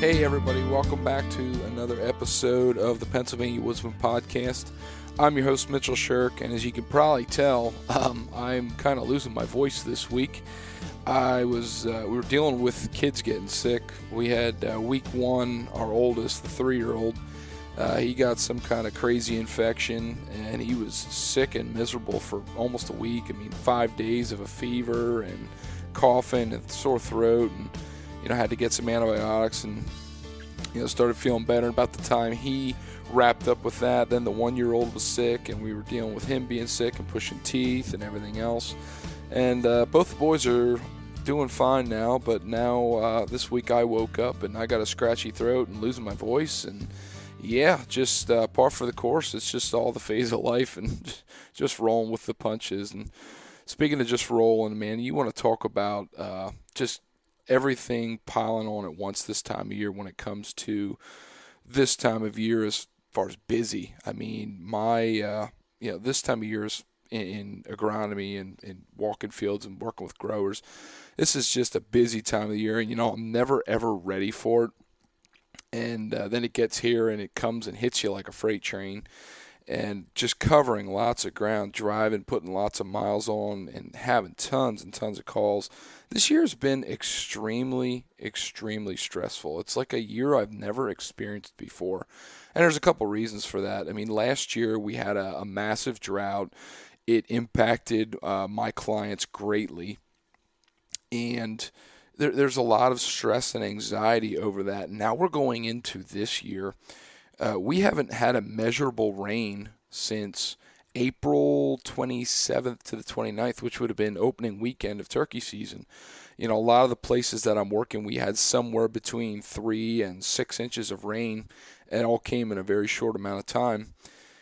Hey, everybody, welcome back to another episode of the Pennsylvania Woodsman Podcast. I'm your host, Mitchell Shirk, and as you can probably tell, um, I'm kind of losing my voice this week. I was, uh, we were dealing with kids getting sick. We had uh, week one, our oldest, the three year old, uh, he got some kind of crazy infection and he was sick and miserable for almost a week. I mean, five days of a fever and coughing and sore throat and you know, had to get some antibiotics and, you know, started feeling better. About the time he wrapped up with that, then the one year old was sick, and we were dealing with him being sick and pushing teeth and everything else. And uh, both the boys are doing fine now, but now uh, this week I woke up and I got a scratchy throat and losing my voice. And yeah, just uh, par for the course. It's just all the phase of life and just rolling with the punches. And speaking of just rolling, man, you want to talk about uh, just everything piling on at once this time of year when it comes to this time of year as far as busy. I mean, my uh, you know this time of year is in, in agronomy and, and walking fields and working with growers. This is just a busy time of the year, and you know I'm never ever ready for it. And uh, then it gets here and it comes and hits you like a freight train and just covering lots of ground, driving, putting lots of miles on, and having tons and tons of calls. This year has been extremely, extremely stressful. It's like a year I've never experienced before. And there's a couple reasons for that. I mean, last year we had a, a massive drought, it impacted uh, my clients greatly. And there, there's a lot of stress and anxiety over that. Now we're going into this year uh, we haven't had a measurable rain since April 27th to the 29th, which would have been opening weekend of turkey season. You know, a lot of the places that I'm working, we had somewhere between three and six inches of rain. It all came in a very short amount of time.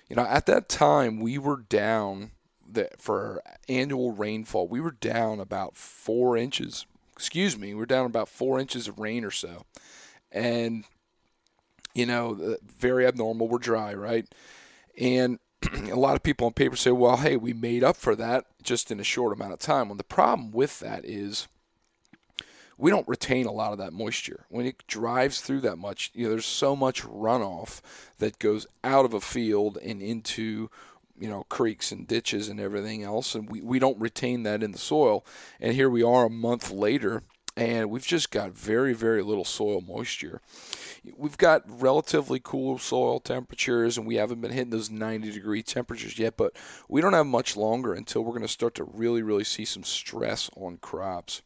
You know, at that time, we were down that for annual rainfall, we were down about four inches. Excuse me, we we're down about four inches of rain or so. And you know, uh, very abnormal. We're dry, right? And a lot of people on paper say, well, hey, we made up for that just in a short amount of time. Well, the problem with that is we don't retain a lot of that moisture. When it drives through that much, you know, there's so much runoff that goes out of a field and into you know creeks and ditches and everything else and we, we don't retain that in the soil and here we are a month later and we've just got very very little soil moisture we've got relatively cool soil temperatures and we haven't been hitting those 90 degree temperatures yet, but we don't have much longer until we're going to start to really, really see some stress on crops.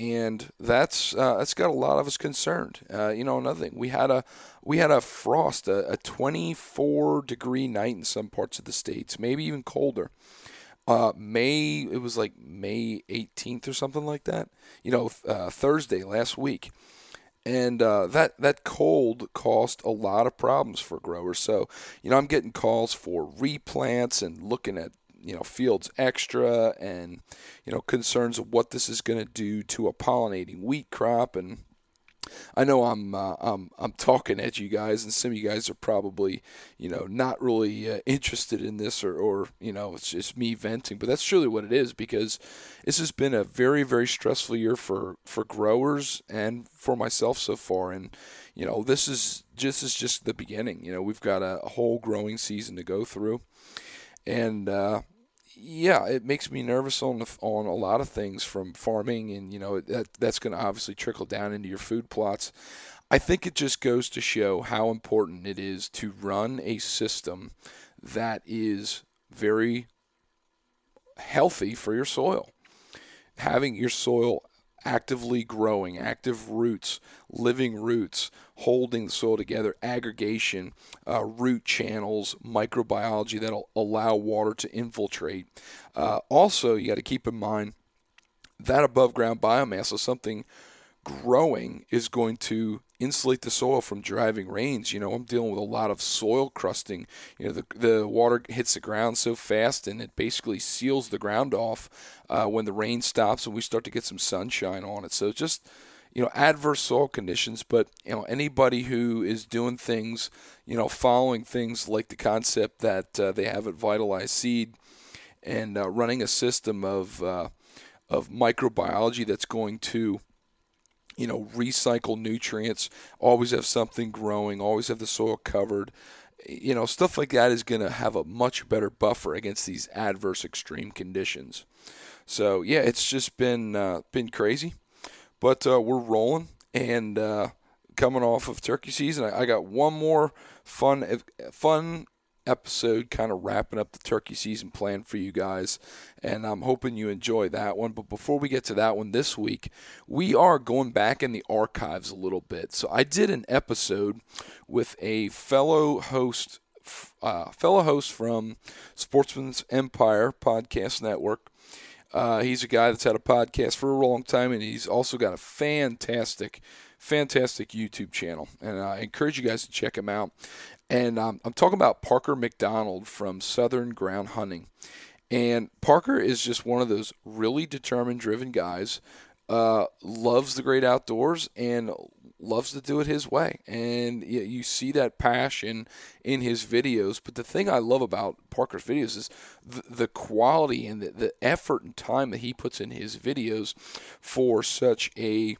And that's uh, that's got a lot of us concerned. Uh, you know, another thing we had a we had a frost, a, a 24 degree night in some parts of the states, maybe even colder. Uh, May it was like May 18th or something like that. You know, uh, Thursday last week and uh, that that cold caused a lot of problems for growers. So you know I'm getting calls for replants and looking at you know fields extra and you know concerns of what this is going to do to a pollinating wheat crop and I know I'm uh, I'm I'm talking at you guys, and some of you guys are probably you know not really uh, interested in this, or or you know it's just me venting, but that's truly what it is because this has been a very very stressful year for for growers and for myself so far, and you know this is just is just the beginning. You know we've got a, a whole growing season to go through, and uh, yeah, it makes me nervous on on a lot of things from farming, and you know that that's going to obviously trickle down into your food plots. I think it just goes to show how important it is to run a system that is very healthy for your soil. Having your soil actively growing, active roots, living roots, holding the soil together, aggregation, uh, root channels, microbiology that'll allow water to infiltrate. Uh, also, you got to keep in mind that above ground biomass is something growing is going to insulate the soil from driving rains. You know, I'm dealing with a lot of soil crusting. You know, the, the water hits the ground so fast and it basically seals the ground off uh, when the rain stops and we start to get some sunshine on it. So just, you know, adverse soil conditions. But, you know, anybody who is doing things, you know, following things like the concept that uh, they have at Vitalized Seed and uh, running a system of, uh, of microbiology that's going to you know, recycle nutrients, always have something growing, always have the soil covered. You know, stuff like that is going to have a much better buffer against these adverse extreme conditions. So yeah, it's just been uh, been crazy, but uh, we're rolling and uh, coming off of turkey season. I, I got one more fun fun episode kind of wrapping up the turkey season plan for you guys. And I'm hoping you enjoy that one. But before we get to that one this week, we are going back in the archives a little bit. So I did an episode with a fellow host. Uh, fellow host from Sportsmen's Empire Podcast Network. Uh, he's a guy that's had a podcast for a long time, and he's also got a fantastic, fantastic YouTube channel. And I encourage you guys to check him out. And um, I'm talking about Parker McDonald from Southern Ground Hunting. And Parker is just one of those really determined, driven guys. Uh, loves the great outdoors and loves to do it his way. And you, you see that passion in his videos. But the thing I love about Parker's videos is the, the quality and the, the effort and time that he puts in his videos for such a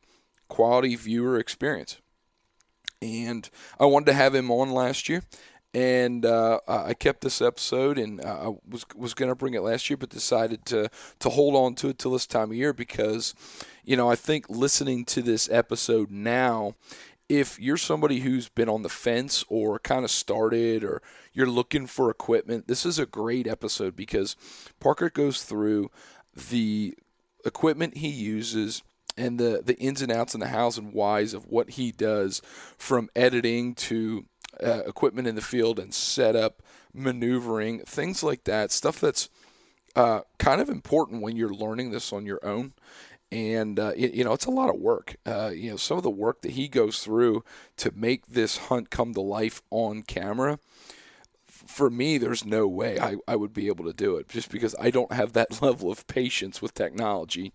quality viewer experience and I wanted to have him on last year. And uh, I kept this episode, and uh, I was was going to bring it last year, but decided to to hold on to it till this time of year because, you know, I think listening to this episode now, if you're somebody who's been on the fence or kind of started or you're looking for equipment, this is a great episode because Parker goes through the equipment he uses and the the ins and outs and the hows and whys of what he does from editing to uh, equipment in the field and setup, maneuvering, things like that. Stuff that's uh, kind of important when you're learning this on your own. And uh, it, you know it's a lot of work. Uh, you know some of the work that he goes through to make this hunt come to life on camera for me, there's no way I, I would be able to do it just because I don't have that level of patience with technology.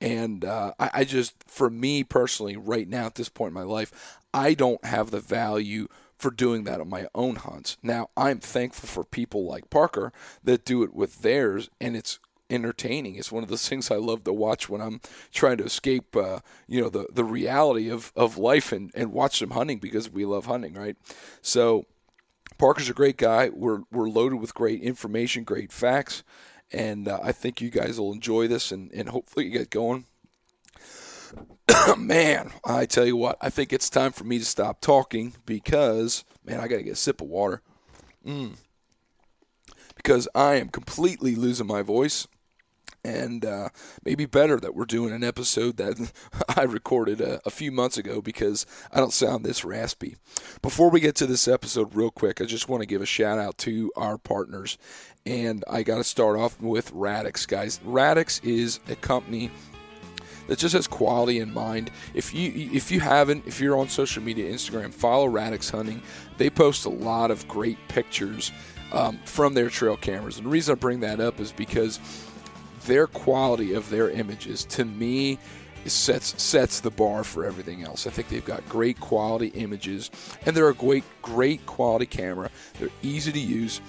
And uh, I, I just, for me personally, right now at this point in my life, I don't have the value for doing that on my own hunts. Now, I'm thankful for people like Parker that do it with theirs, and it's entertaining. It's one of those things I love to watch when I'm trying to escape, uh, you know, the, the reality of, of life and, and watch them hunting because we love hunting, right? So Parker's a great guy. We're, we're loaded with great information, great facts and uh, I think you guys will enjoy this and, and hopefully you get going. man, I tell you what, I think it's time for me to stop talking because, man, I got to get a sip of water. Mm. Because I am completely losing my voice and uh, maybe better that we're doing an episode that I recorded a, a, few months ago because I don't sound this raspy. Before we get to this episode, real quick, I just want to give a shout out to our partners, and I got to start off with Radix, guys. Radix is a company that just has quality in mind. If you if you haven't, if you're on social media, Instagram, follow Radix Hunting. They post a lot of great pictures um, from their trail cameras, and the reason I bring that up is because their quality of their images to me sets sets the bar for everything else. I think they've got great quality images and they're a great great quality camera. They're easy to use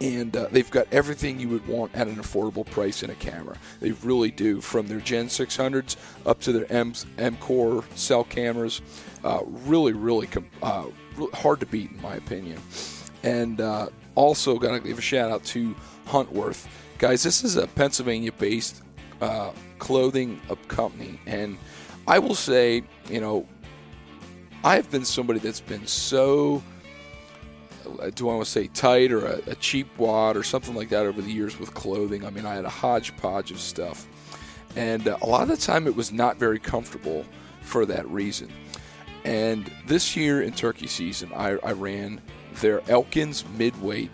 and uh, they've got everything you would want at an affordable price in a camera. They really do, from their Gen 600s up to their M M Core cell cameras. Uh, really, really com- uh, hard to beat in my opinion. And uh, also, gonna give a shout out to Huntworth guys, this is a Pennsylvania based uh, clothing company. And I will say, you know, I've been somebody that's been so, uh, do I want to say tight or a, a cheap wad or something like that over the years with clothing. I mean, I had a hodgepodge of stuff. And uh, a lot of the time it was not very comfortable for that reason. And this year in turkey season, I, I ran their Elkins midweight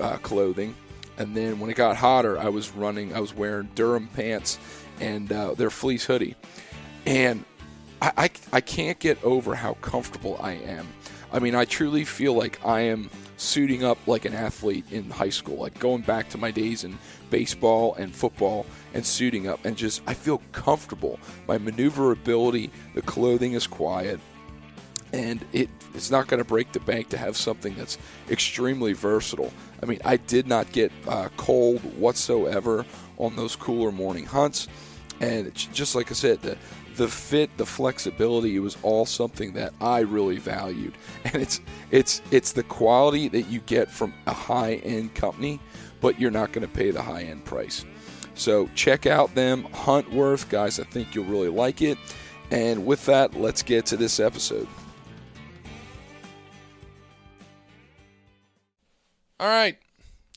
uh, clothing. And then when it got hotter, I was running, I was wearing Durham pants and uh, their fleece hoodie. And I, I, I can't get over how comfortable I am. I mean, I truly feel like I am suiting up like an athlete in high school, like going back to my days in baseball and football and suiting up and just I feel comfortable. My maneuverability, the clothing is quiet, and it it's not going to break the bank to have something that's extremely versatile. I mean, I did not get uh, cold whatsoever on those cooler morning hunts, and just like I said, the the fit, the flexibility, it was all something that I really valued. And it's it's it's the quality that you get from a high-end company, but you're not going to pay the high-end price. So check out them Huntworth guys, I think you'll really like it. And with that, let's get to this episode. All right,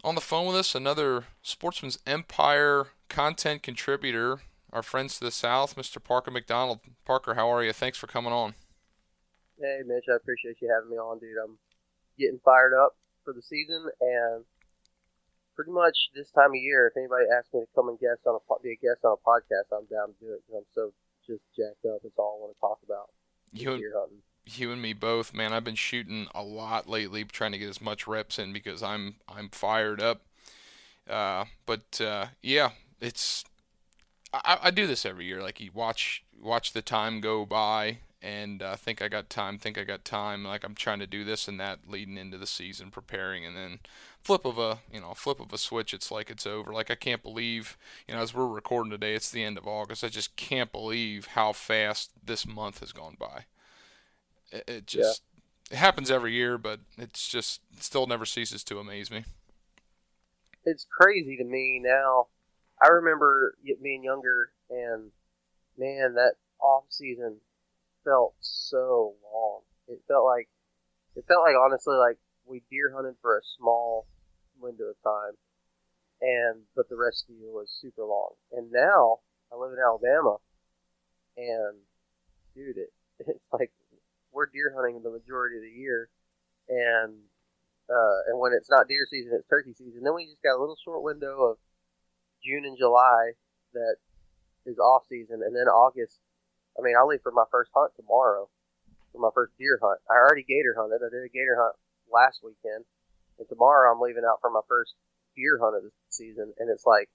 on the phone with us, another Sportsmen's Empire content contributor, our friends to the south, Mr. Parker McDonald. Parker, how are you? Thanks for coming on. Hey, Mitch, I appreciate you having me on, dude. I'm getting fired up for the season, and pretty much this time of year, if anybody asks me to come and guest on a be a guest on a podcast, I'm down to do it because I'm so just jacked up. It's all I want to talk about. You and, you and me both, man. I've been shooting a lot lately, trying to get as much reps in because I'm I'm fired up. Uh, but uh, yeah, it's I, I do this every year. Like you watch watch the time go by and uh, think I got time, think I got time. Like I'm trying to do this and that leading into the season, preparing, and then flip of a you know flip of a switch, it's like it's over. Like I can't believe you know as we're recording today, it's the end of August. I just can't believe how fast this month has gone by. It, it just yeah. it happens every year, but it's just it still never ceases to amaze me. It's crazy to me now I remember being younger and man, that off season felt so long. It felt like it felt like honestly like we deer hunted for a small window of time, and but the rest of the year was super long. And now I live in Alabama, and dude, it it's like we're deer hunting the majority of the year, and uh, and when it's not deer season, it's turkey season. Then we just got a little short window of June and July that is off season, and then August. I mean, I leave for my first hunt tomorrow, for my first deer hunt. I already gator hunted. I did a gator hunt last weekend, and tomorrow I'm leaving out for my first deer hunt of the season. And it's like,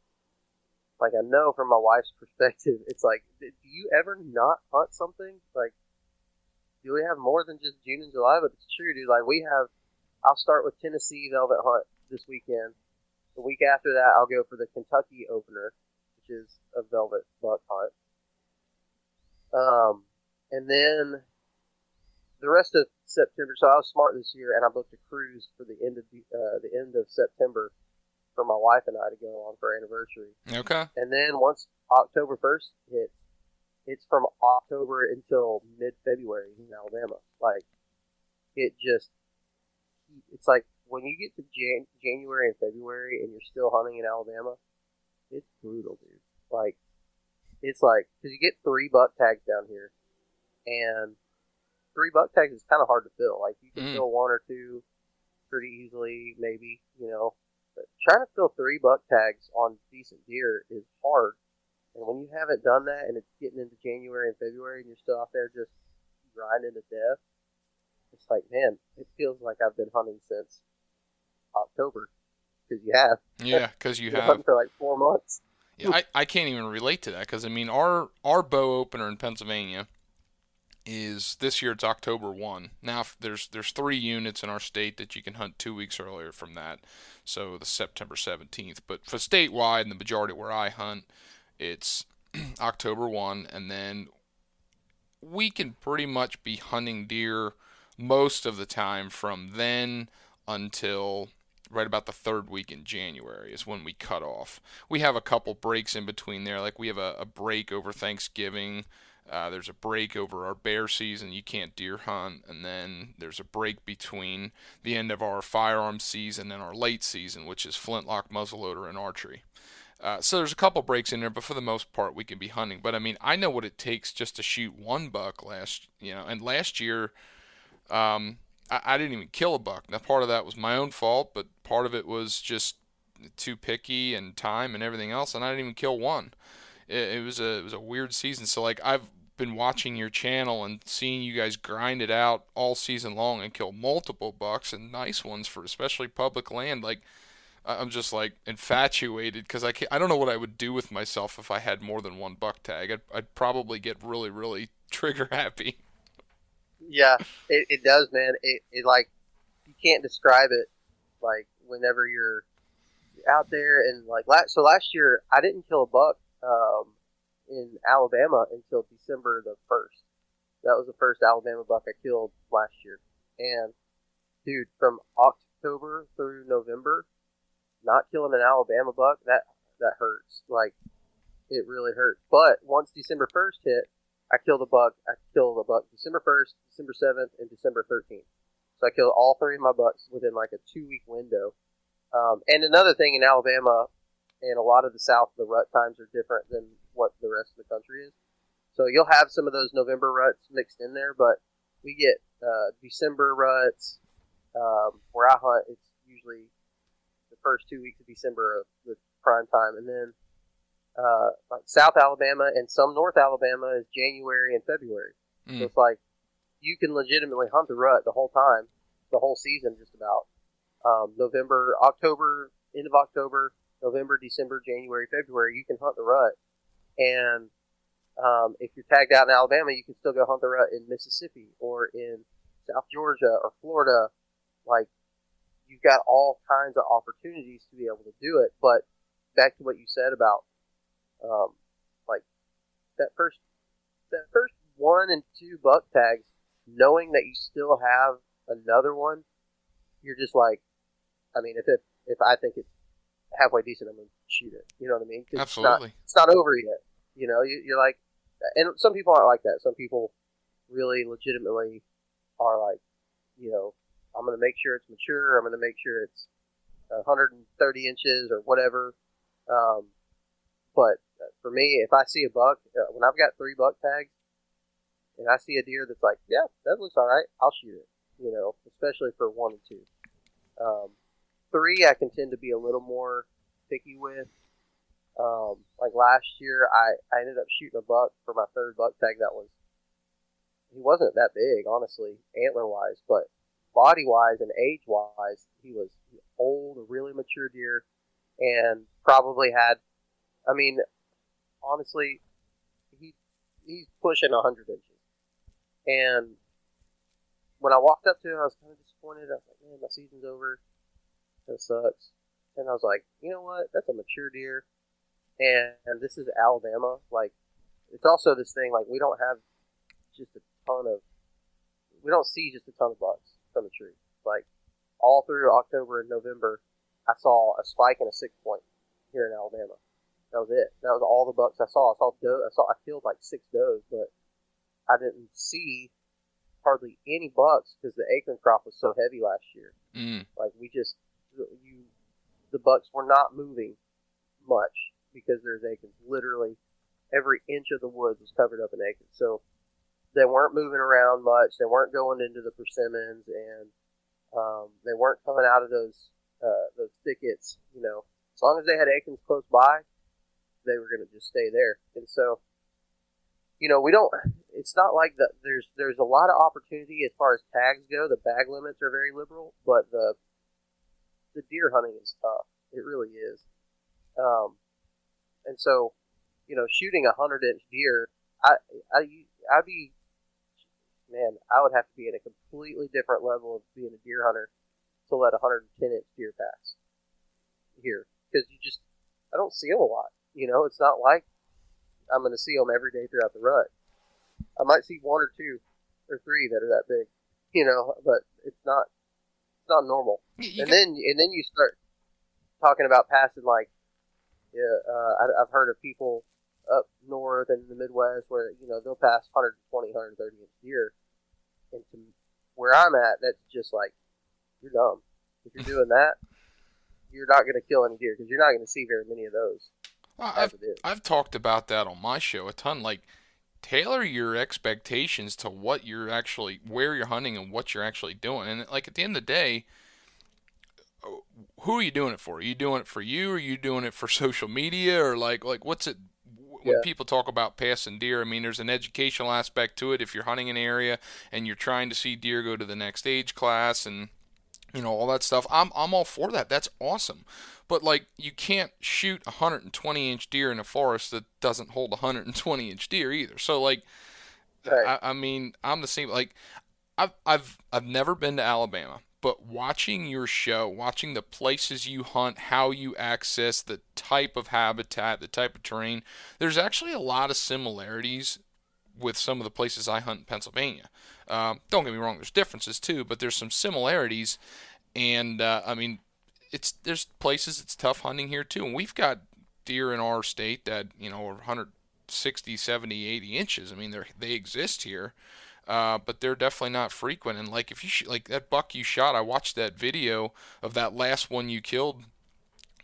like I know from my wife's perspective, it's like, do you ever not hunt something? Like, do we have more than just June and July? But it's true, dude. Like we have. I'll start with Tennessee velvet hunt this weekend the week after that, I'll go for the Kentucky opener, which is a velvet buck hunt. Um, and then the rest of September. So I was smart this year, and I booked a cruise for the end of the, uh, the end of September for my wife and I to go on for our anniversary. Okay. And then once October first hits, it's from October until mid February in Alabama. Like it just, it's like when you get to Jan- January and February and you're still hunting in Alabama, it's brutal, dude. Like, it's like because you get three buck tags down here, and three buck tags is kind of hard to fill. Like you can mm. fill one or two pretty easily, maybe you know. But trying to fill three buck tags on decent deer is hard. And when you haven't done that, and it's getting into January and February, and you're still out there just grinding to death, it's like, man, it feels like I've been hunting since October because you have. Yeah, because you have for like four months. Yeah, I, I can't even relate to that because I mean our our bow opener in Pennsylvania is this year it's October one. Now there's there's three units in our state that you can hunt two weeks earlier from that, so the September seventeenth. But for statewide and the majority where I hunt, it's October one, and then we can pretty much be hunting deer most of the time from then until right about the third week in January is when we cut off. We have a couple breaks in between there, like we have a, a break over Thanksgiving. Uh, there's a break over our bear season. You can't deer hunt, and then there's a break between the end of our firearm season and our late season, which is flintlock, muzzleloader, and archery. Uh, so there's a couple breaks in there, but for the most part, we can be hunting. But I mean, I know what it takes just to shoot one buck last, you know, and last year, um, I, I didn't even kill a buck. Now part of that was my own fault, but part of it was just too picky and time and everything else, and I didn't even kill one. It, it was a it was a weird season. So like I've been watching your channel and seeing you guys grind it out all season long and kill multiple bucks and nice ones for especially public land. Like I'm just like infatuated because I can't, I don't know what I would do with myself if I had more than one buck tag. I'd, I'd probably get really really trigger happy. Yeah, it, it does, man. It, it like you can't describe it. Like whenever you're out there and like last so last year I didn't kill a buck um, in Alabama until December the first. That was the first Alabama buck I killed last year, and dude, from October through November, not killing an Alabama buck that that hurts. Like it really hurts. But once December first hit, I killed a buck. I killed a buck December first, December seventh, and December thirteenth. I killed all three of my bucks within like a two week window. Um, and another thing in Alabama, and a lot of the South, the rut times are different than what the rest of the country is. So you'll have some of those November ruts mixed in there, but we get uh, December ruts. Um, where I hunt, it's usually the first two weeks of December of the prime time, and then uh, like South Alabama and some North Alabama is January and February. Mm. So it's like you can legitimately hunt the rut the whole time, the whole season, just about. Um, November, October, end of October, November, December, January, February, you can hunt the rut. And um, if you're tagged out in Alabama, you can still go hunt the rut in Mississippi or in South Georgia or Florida. Like, you've got all kinds of opportunities to be able to do it. But back to what you said about, um, like, that first, that first one and two buck tags, knowing that you still have another one, you're just like, I mean, if it, if I think it's halfway decent, I'm gonna shoot it. You know what I mean? Absolutely. It's not, it's not, over yet. You know, you, you're like, and some people aren't like that. Some people really legitimately are like, you know, I'm gonna make sure it's mature. I'm gonna make sure it's 130 inches or whatever. Um, but for me, if I see a buck, uh, when I've got three buck tags, and I see a deer that's like, yeah, that looks all right, I'll shoot it. You know, especially for one and two. Um, three, I can tend to be a little more picky with. Um, like last year, I, I ended up shooting a buck for my third buck tag that was, he wasn't that big, honestly, antler wise, but body wise and age wise, he was old, a really mature deer, and probably had, I mean, honestly, he he's pushing 100 inches. And when I walked up to him, I was kind of disappointed. I was like, man, my season's over. That sucks. And I was like, you know what? That's a mature deer. And, and this is Alabama. Like, it's also this thing, like, we don't have just a ton of, we don't see just a ton of bucks from the tree. Like, all through October and November, I saw a spike and a six point here in Alabama. That was it. That was all the bucks I saw. I saw doe. I saw. I killed like six does, but I didn't see hardly any bucks because the acorn crop was so heavy last year. Mm. Like we just you the bucks were not moving much because there's acorns. Literally every inch of the woods was covered up in acorns. So they weren't moving around much. They weren't going into the persimmons, and um, they weren't coming out of those uh, those thickets. You know, as long as they had acorns close by, they were going to just stay there. And so, you know, we don't. It's not like that. There's there's a lot of opportunity as far as tags go. The bag limits are very liberal, but the the deer hunting is tough. It really is. Um, and so, you know, shooting a hundred inch deer, I, I, I'd be, man, I would have to be at a completely different level of being a deer hunter to let a 110 inch deer pass here because you just, I don't see them a lot. You know, it's not like I'm going to see them every day throughout the rut. I might see one or two or three that are that big, you know, but it's not it's not normal. You and then and then you start talking about passing like, yeah, uh, I, have heard of people up north and in the Midwest where you know they'll pass 120, 130 inch deer, and to where I'm at, that's just like you're dumb. If you're doing that, you're not going to kill any deer because you're not going to see very many of those. I've, I've talked about that on my show a ton. Like, tailor your expectations to what you're actually, where you're hunting and what you're actually doing. And, like, at the end of the day, who are you doing it for? Are you doing it for you? Or are you doing it for social media? Or, like, like what's it? When yeah. people talk about passing deer, I mean, there's an educational aspect to it. If you're hunting an area and you're trying to see deer go to the next age class and you know all that stuff i'm i'm all for that that's awesome but like you can't shoot a 120 inch deer in a forest that doesn't hold a 120 inch deer either so like right. I, I mean i'm the same like i've i've i've never been to alabama but watching your show, watching the places you hunt, how you access the type of habitat, the type of terrain, there's actually a lot of similarities with some of the places I hunt in Pennsylvania. Uh, don't get me wrong, there's differences too, but there's some similarities. And uh, I mean, it's there's places it's tough hunting here too, and we've got deer in our state that you know are 160, 70, 80 inches. I mean, they they exist here. Uh, but they're definitely not frequent. And like if you sh- like that buck you shot, I watched that video of that last one you killed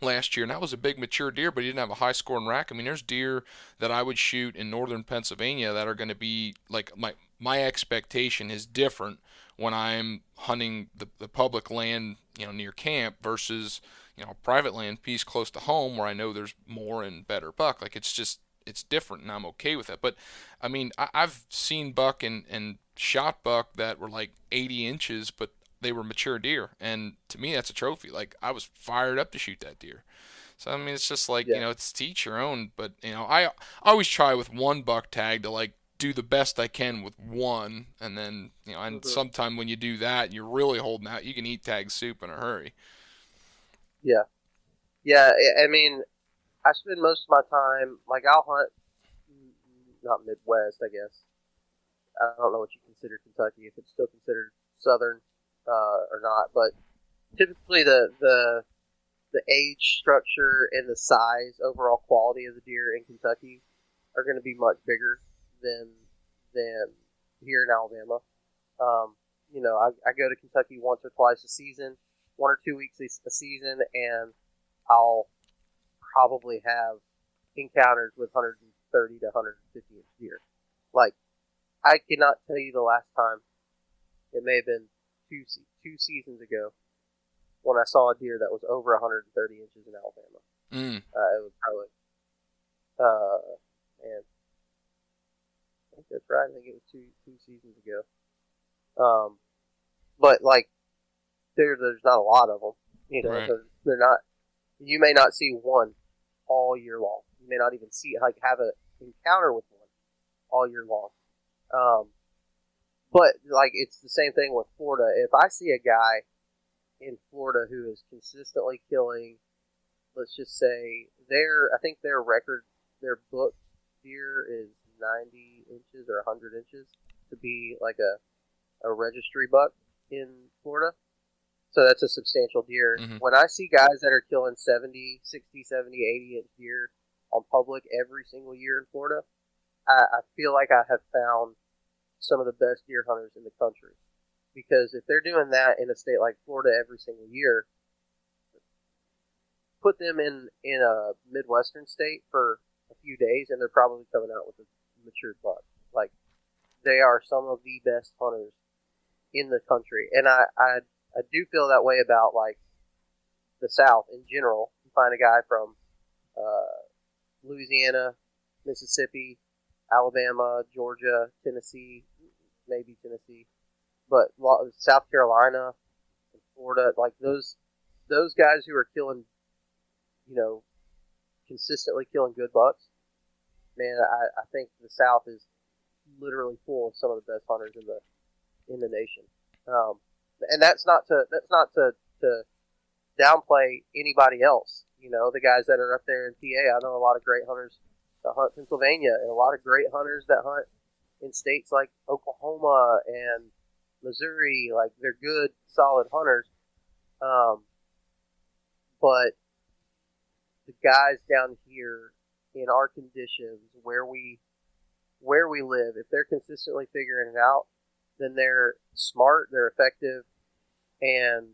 last year, and that was a big mature deer, but he didn't have a high scoring rack. I mean, there's deer that I would shoot in northern Pennsylvania that are going to be like my my expectation is different when I'm hunting the, the public land, you know, near camp versus, you know, private land piece close to home where I know there's more and better buck. Like it's just it's different and I'm okay with it. But I mean, I, have seen buck and, and shot buck that were like 80 inches, but they were mature deer. And to me, that's a trophy. Like I was fired up to shoot that deer. So I mean, it's just like yeah. you know, it's teach your own. But you know, I, I always try with one buck tag to like do the best I can with one, and then you know, and mm-hmm. sometime when you do that, you're really holding out. You can eat tag soup in a hurry. Yeah, yeah. I mean, I spend most of my time like I'll hunt, not Midwest, I guess. I don't know what you consider Kentucky, if it's still considered Southern uh, or not, but typically the the the age structure and the size, overall quality of the deer in Kentucky are going to be much bigger than than here in Alabama. Um, you know, I, I go to Kentucky once or twice a season, one or two weeks a season, and I'll probably have encounters with 130 to 150 inch deer. Like, I cannot tell you the last time. It may have been two two seasons ago when I saw a deer that was over 130 inches in Alabama. Mm. Uh, it was probably, uh, and think that's right. I think it was two two seasons ago. Um, but like there, there's not a lot of them. You know, right. they're not. You may not see one all year long. You may not even see like have an encounter with one all year long. Um, but like it's the same thing with Florida. If I see a guy in Florida who is consistently killing, let's just say their I think their record, their book deer is 90 inches or 100 inches to be like a, a registry buck in Florida. So that's a substantial deer. Mm-hmm. When I see guys that are killing 70, 60, 70, 80 inch deer on public every single year in Florida, I, I feel like I have found some of the best deer hunters in the country. Because if they're doing that in a state like Florida every single year, put them in, in a Midwestern state for a few days and they're probably coming out with a matured buck. Like they are some of the best hunters in the country, and I I, I do feel that way about like the South in general. You find a guy from uh, Louisiana, Mississippi, Alabama, Georgia, Tennessee, maybe Tennessee, but South Carolina, Florida, like those those guys who are killing, you know, consistently killing good bucks man, I, I think the South is literally full of some of the best hunters in the in the nation. Um, and that's not to that's not to, to downplay anybody else. You know, the guys that are up there in PA. I know a lot of great hunters that hunt Pennsylvania, and a lot of great hunters that hunt in states like Oklahoma and Missouri. Like they're good, solid hunters. Um, but the guys down here in our conditions where we where we live, if they're consistently figuring it out, then they're smart, they're effective, and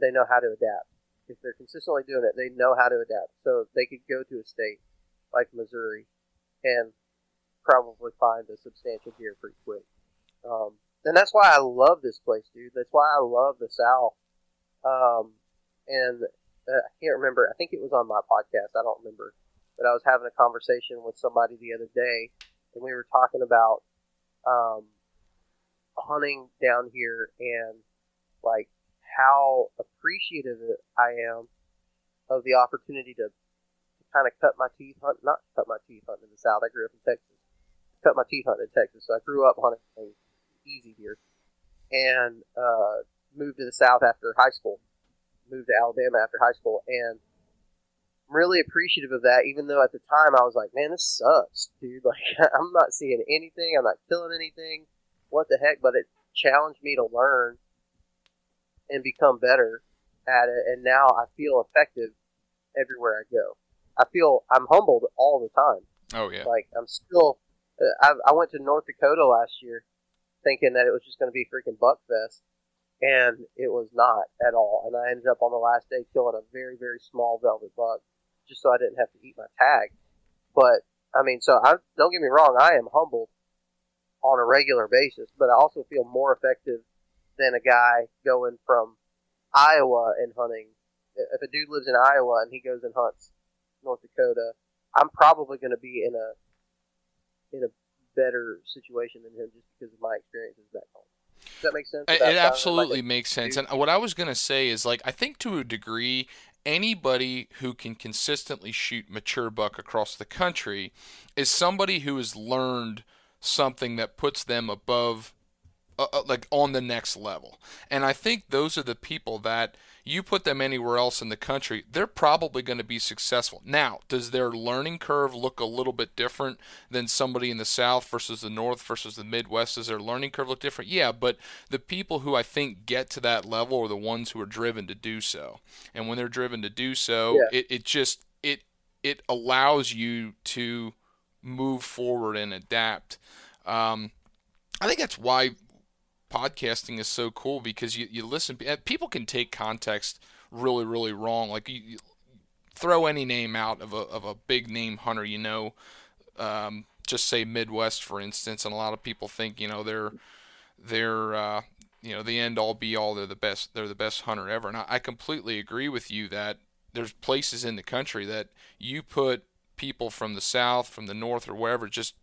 they know how to adapt. If they're consistently doing it, they know how to adapt. So they could go to a state like Missouri and probably find a substantial deer pretty quick. Um, and that's why I love this place, dude. That's why I love the South. Um, and uh, I can't remember. I think it was on my podcast. I don't remember. But I was having a conversation with somebody the other day, and we were talking about um, hunting down here and like how appreciative I am of the opportunity to, to kind of cut my teeth hunt, not cut my teeth hunting in the South. I grew up in Texas. Cut my teeth hunting in Texas, so I grew up hunting easy here, and uh, moved to the South after high school. Moved to Alabama after high school, and I'm really appreciative of that. Even though at the time I was like, "Man, this sucks, dude. Like, I'm not seeing anything. I'm not killing anything. What the heck?" But it challenged me to learn and become better at it. And now I feel effective everywhere I go. I feel I'm humbled all the time. Oh yeah. Like I'm still. Uh, I, I went to North Dakota last year, thinking that it was just going to be freaking buck fest, and it was not at all. And I ended up on the last day killing a very very small velvet buck, just so I didn't have to eat my tag. But I mean, so I don't get me wrong, I am humbled on a regular basis, but I also feel more effective than a guy going from Iowa and hunting. If a dude lives in Iowa and he goes and hunts North Dakota, I'm probably going to be in a in a better situation than him just because of my experiences back home. Does that make sense? It, it absolutely like makes sense. And what I was going to say is like I think to a degree anybody who can consistently shoot mature buck across the country is somebody who has learned something that puts them above uh, uh, like on the next level. And I think those are the people that you put them anywhere else in the country, they're probably going to be successful. Now, does their learning curve look a little bit different than somebody in the South versus the North versus the Midwest? Does their learning curve look different? Yeah, but the people who I think get to that level are the ones who are driven to do so. And when they're driven to do so, yeah. it, it just it it allows you to move forward and adapt. Um, I think that's why podcasting is so cool because you, you listen people can take context really really wrong. Like you, you throw any name out of a, of a big name hunter you know um, just say midwest for instance and a lot of people think you know they're they're uh, you know the end all be all they're the best they're the best hunter ever. And I, I completely agree with you that there's places in the country that you put people from the south from the north or wherever just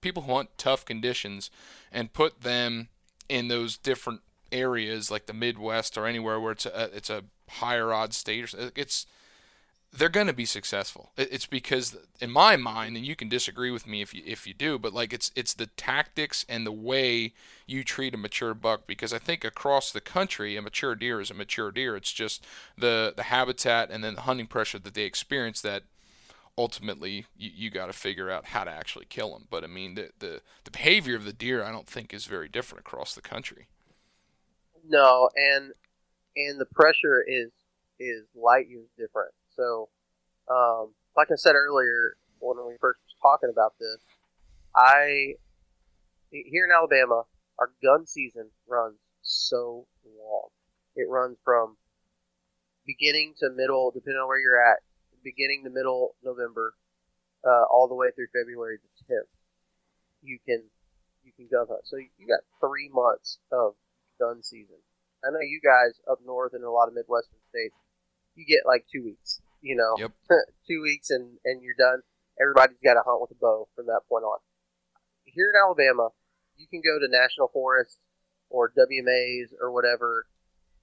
people who want tough conditions and put them in those different areas like the Midwest or anywhere where it's a it's a higher odds state it's they're going to be successful. It's because in my mind and you can disagree with me if you if you do, but like it's it's the tactics and the way you treat a mature buck because I think across the country a mature deer is a mature deer. It's just the the habitat and then the hunting pressure that they experience that ultimately you, you got to figure out how to actually kill them. But I mean, the, the the behavior of the deer, I don't think, is very different across the country. No, and and the pressure is is light years different. So, um, like I said earlier when we first was talking about this, I here in Alabama, our gun season runs so long. It runs from beginning to middle, depending on where you're at, beginning the middle November, uh, all the way through February the 10th, you can you can gun hunt. So you got three months of gun season. I know you guys up north in a lot of Midwestern states, you get like two weeks. You know, yep. two weeks and and you're done. Everybody's got to hunt with a bow from that point on. Here in Alabama, you can go to national forests or WMAs or whatever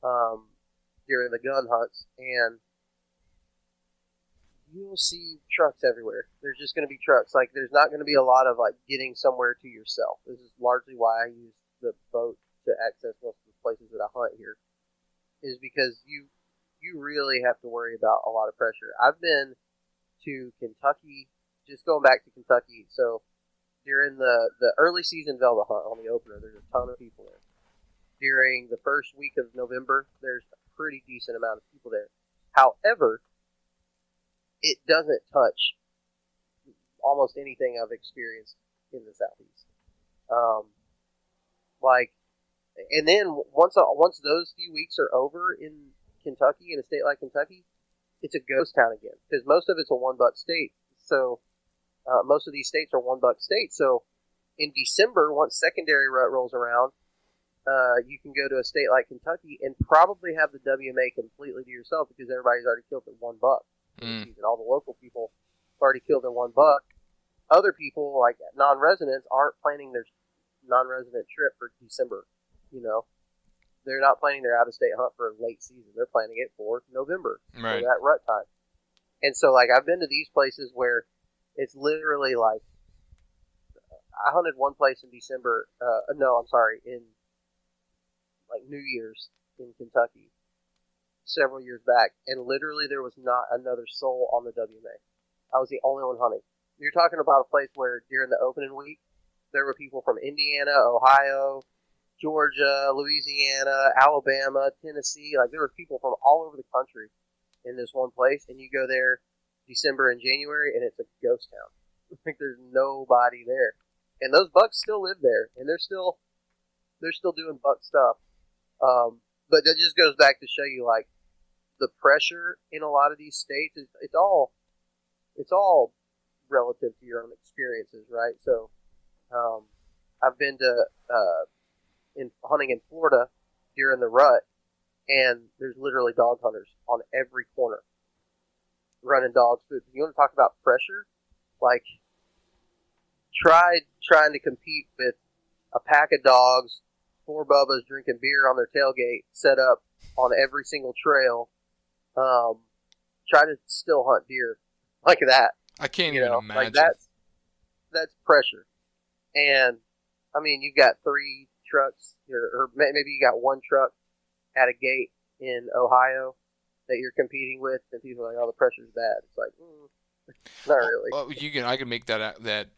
um, during the gun hunts, and you will see trucks everywhere. There's just going to be trucks. Like there's not going to be a lot of like getting somewhere to yourself. This is largely why I use the boat to access most of the places that I hunt here, is because you you really have to worry about a lot of pressure. I've been to Kentucky, just going back to Kentucky. So during the the early season velvet hunt on the opener, there's a ton of people there. During the first week of November, there's a pretty decent amount of people there. However, it doesn't touch almost anything I've experienced in the southeast. Um, like, and then once once those few weeks are over in Kentucky, in a state like Kentucky, it's a ghost town again because most of it's a one buck state. So uh, most of these states are one buck states. So in December, once secondary rut rolls around, uh, you can go to a state like Kentucky and probably have the WMA completely to yourself because everybody's already killed their one buck. Mm. All the local people have already killed their one buck. Other people, like non-residents, aren't planning their non-resident trip for December. You know, they're not planning their out-of-state hunt for late season. They're planning it for November, Right. for that rut time. And so, like, I've been to these places where it's literally like I hunted one place in December. Uh, no, I'm sorry, in like New Year's in Kentucky several years back, and literally there was not another soul on the WMA. I was the only one hunting. You're talking about a place where during the opening week there were people from Indiana, Ohio, Georgia, Louisiana, Alabama, Tennessee. Like there were people from all over the country in this one place, and you go there December and January, and it's a ghost town. like there's nobody there, and those bucks still live there, and they're still they're still doing buck stuff. Um, but that just goes back to show you like the pressure in a lot of these states. It's, it's all it's all relative to your own experiences, right? So, um, I've been to uh, in hunting in Florida during the rut, and there's literally dog hunters on every corner running dogs food. You want to talk about pressure? Like, try trying to compete with a pack of dogs, four bubbas drinking beer on their tailgate, set up on every single trail. Um, try to still hunt deer like that. I can't You even know, imagine. like that's that's pressure. And I mean, you've got three trucks, or, or maybe you got one truck at a gate in Ohio that you're competing with, and people are like, "Oh, the pressure's bad." It's like, mm, not really. Well, you can I can make that that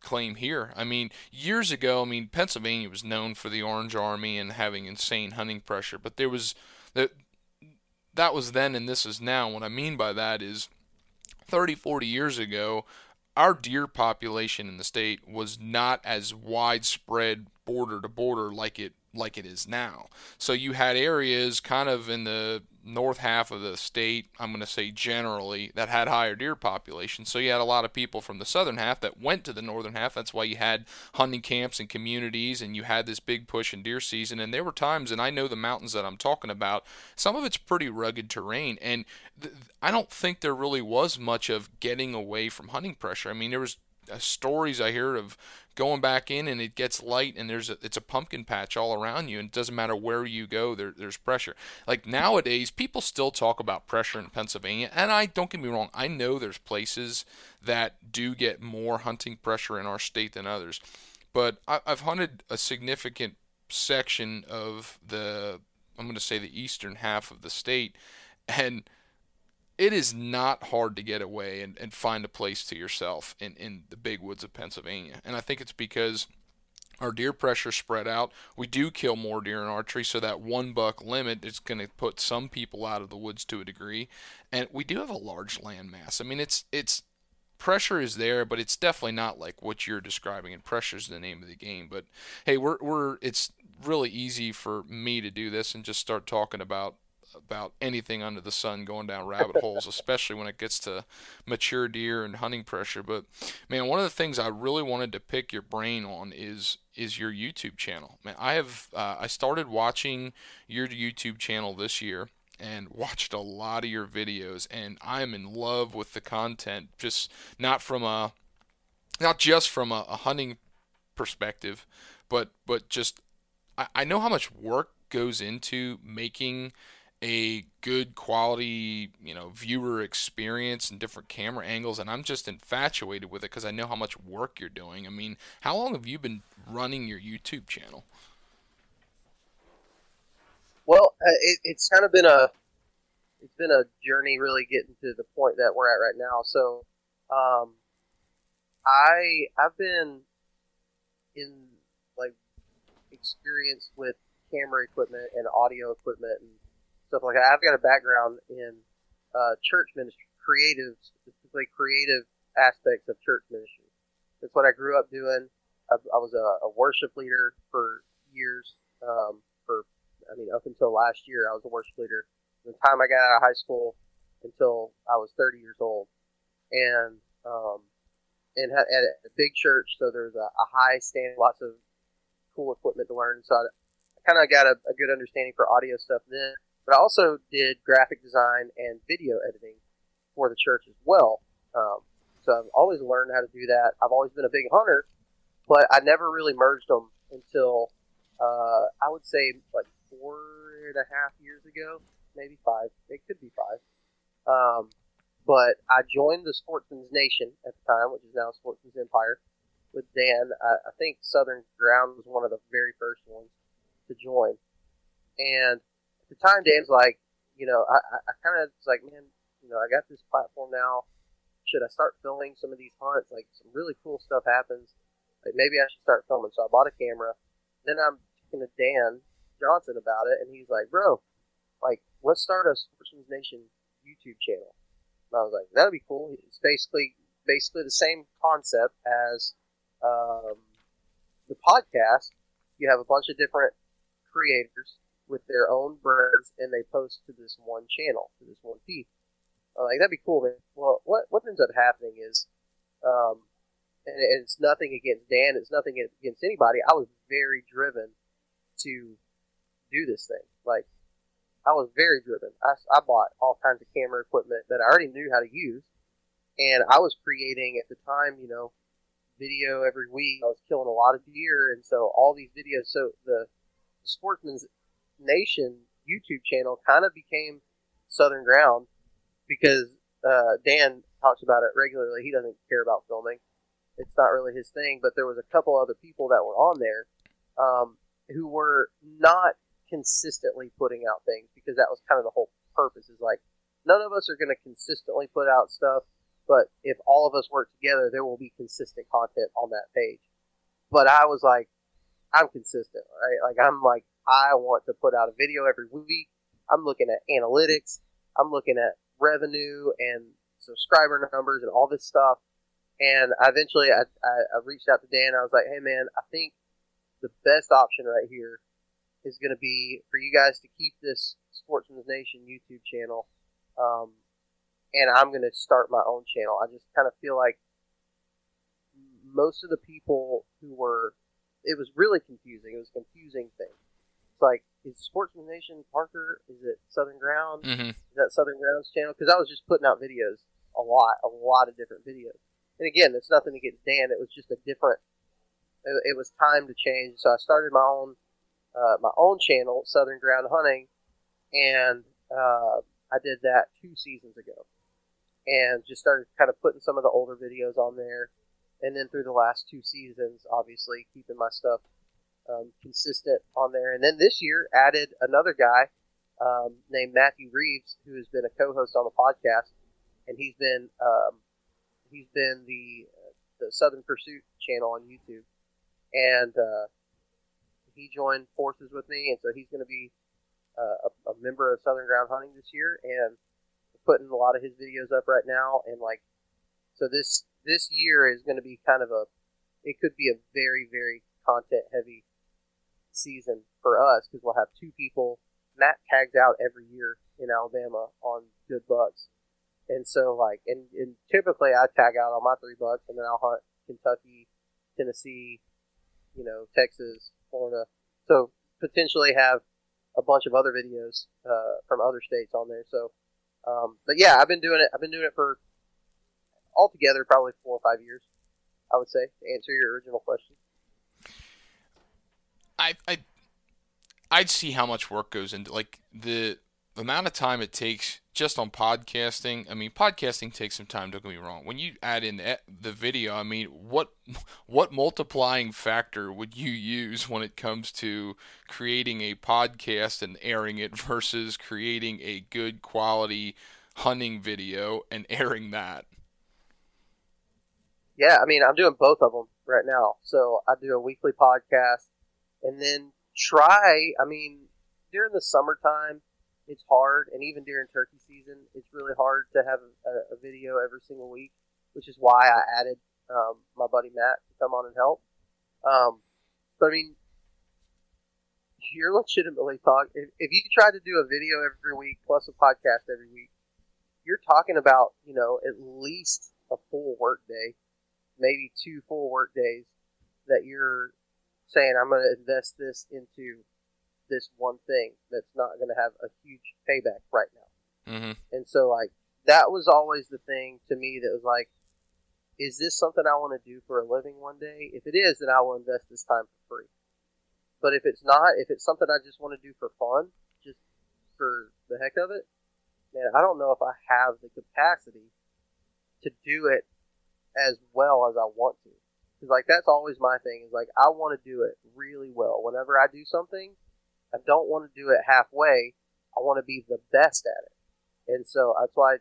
claim here. I mean, years ago, I mean, Pennsylvania was known for the Orange Army and having insane hunting pressure, but there was that that was then and this is now. What I mean by that is 30, 40 years ago, our deer population in the state was not as widespread border to border like it like it is now. So you had areas kind of in the north half of the state, I'm going to say generally, that had higher deer populations. So you had a lot of people from the southern half that went to the northern half. That's why you had hunting camps and communities, and you had this big push in deer season. And there were times, and I know the mountains that I'm talking about, some of it's pretty rugged terrain. And th- I don't think there really was much of getting away from hunting pressure. I mean, there was Uh, stories I hear of going back in and it gets light and there's a, it's a pumpkin patch all around you and it doesn't matter where you go there, there's pressure. Like nowadays people still talk about pressure in Pennsylvania and I don't get me wrong I know there's places that do get more hunting pressure in our state than others but I, I've hunted a significant section of the I'm going to say the eastern half of the state and it is not hard to get away and, and find a place to yourself in, in the big woods of Pennsylvania. And I think it's because our deer pressure spread out. We do kill more deer in archery, so that one buck limit is going to put some people out of the woods to a degree. And we do have a large land mass. I mean, it's it's pressure is there, but it's definitely not like what you're describing. And pressure is the name of the game. But hey, we're we're it's really easy for me to do this and just start talking about about anything under the sun going down rabbit holes, especially when it gets to mature deer and hunting pressure. But man, one of the things I really wanted to pick your brain on is is your YouTube channel. Man, I have uh, I started watching your YouTube channel this year and watched a lot of your videos, and I'm in love with the content. Just not from a not just from a, a hunting perspective, but but just I, I know how much work goes into making a good quality, you know, viewer experience and different camera angles, and I'm just infatuated with it because I know how much work you're doing. I mean, how long have you been running your YouTube channel? Well, uh, it, it's kind of been a it's been a journey really getting to the point that we're at right now. So, um, I I've been in like experience with camera equipment and audio equipment and stuff like that. I've got a background in uh, church ministry, creative, specifically creative aspects of church ministry. That's what I grew up doing. I, I was a, a worship leader for years. Um, for I mean, up until last year, I was a worship leader. From the time I got out of high school until I was 30 years old, and um, and had, at a big church, so there's a, a high standard, lots of cool equipment to learn. So I, I kind of got a, a good understanding for audio stuff then. But I also did graphic design and video editing for the church as well. Um, so I've always learned how to do that. I've always been a big hunter, but I never really merged them until uh, I would say like four and a half years ago, maybe five. It could be five. Um, but I joined the Sportsmen's Nation at the time, which is now Sportsmen's Empire, with Dan. I, I think Southern Ground was one of the very first ones to join. And the time, Dan's like, you know, I, I kind of was like, man, you know, I got this platform now. Should I start filming some of these hunts? Like, some really cool stuff happens. Like, maybe I should start filming. So I bought a camera. Then I'm talking to Dan Johnson about it, and he's like, bro, like, let's start a Sportsmen's Nation YouTube channel. And I was like, that'd be cool. It's basically basically the same concept as um, the podcast. You have a bunch of different creators with their own brands, and they post to this one channel, to this one feed. I'm like that'd be cool, man. Well, what what ends up happening is, um, and it's nothing against Dan. It's nothing against anybody. I was very driven to do this thing. Like, I was very driven. I, I bought all kinds of camera equipment that I already knew how to use, and I was creating at the time, you know, video every week. I was killing a lot of deer, and so all these videos. So the Sportsman's Nation YouTube channel kind of became Southern Ground because uh, Dan talks about it regularly. He doesn't care about filming; it's not really his thing. But there was a couple other people that were on there um, who were not consistently putting out things because that was kind of the whole purpose. Is like none of us are going to consistently put out stuff, but if all of us work together, there will be consistent content on that page. But I was like, I'm consistent, right? Like I'm like I want to put out a video every week. I'm looking at analytics. I'm looking at revenue and subscriber numbers and all this stuff. And eventually I, I, I reached out to Dan. I was like, hey, man, I think the best option right here is going to be for you guys to keep this Sportsmen's Nation YouTube channel. Um, and I'm going to start my own channel. I just kind of feel like most of the people who were, it was really confusing. It was a confusing thing It's like, is Sportsman Nation Parker? Is it Southern Ground? Mm-hmm. Is that Southern Ground's channel? Because I was just putting out videos a lot, a lot of different videos. And again, it's nothing against Dan. It was just a different. It, it was time to change, so I started my own, uh, my own channel, Southern Ground Hunting, and uh, I did that two seasons ago, and just started kind of putting some of the older videos on there, and then through the last two seasons, obviously keeping my stuff um, consistent on there. And then this year added another guy um, named Matthew Reeves, who has been a co-host on the podcast, and he's been um, he's been the the Southern Pursuit channel on YouTube, and uh, he joined forces with me, and so he's going to be uh, a, a, member of Southern Ground Hunting this year, and putting a lot of his videos up right now, and like so this this year is going to be kind of a it could be a very very content heavy season for us because we'll have two people. Matt tags out every year in Alabama on good bucks, and so like, and, and typically I tag out on my three bucks, and then I'll hunt Kentucky, Tennessee, you know, Texas, Florida. So potentially have a bunch of other videos uh, from other states on there. So, um, but yeah, I've been doing it. I've been doing it for altogether probably four or five years. I would say to answer your original question. I I I'd see how much work goes into like the amount of time it takes just on podcasting. I mean, podcasting takes some time. Don't get me wrong. When you add in the, the video, I mean, what what multiplying factor would you use when it comes to creating a podcast and airing it versus creating a good quality hunting video and airing that? Yeah, I mean, I'm doing both of them right now. So I do a weekly podcast and then try. I mean, during the summertime, it's hard, and even during turkey season, it's really hard to have a, a video every single week, which is why I added um, my buddy Matt to come on and help. Um, but I mean, you're legitimately talking. If, if you try to do a video every week plus a podcast every week, you're talking about you know at least a full work day maybe two full work days that you're saying I'm going to invest this into this one thing that's not going to have a huge payback right now. Mm-hmm. And so, like, that was always the thing to me that was like, is this something I want to do for a living one day? If it is, then I will invest this time for free. But if it's not, if it's something I just want to do for fun, just for the heck of it, man, I don't know if I have the capacity to do it as well as I want to. Because like that's always my thing is like I want to do it really well. Whenever I do something, I don't want to do it halfway. I want to be the best at it. And so that's why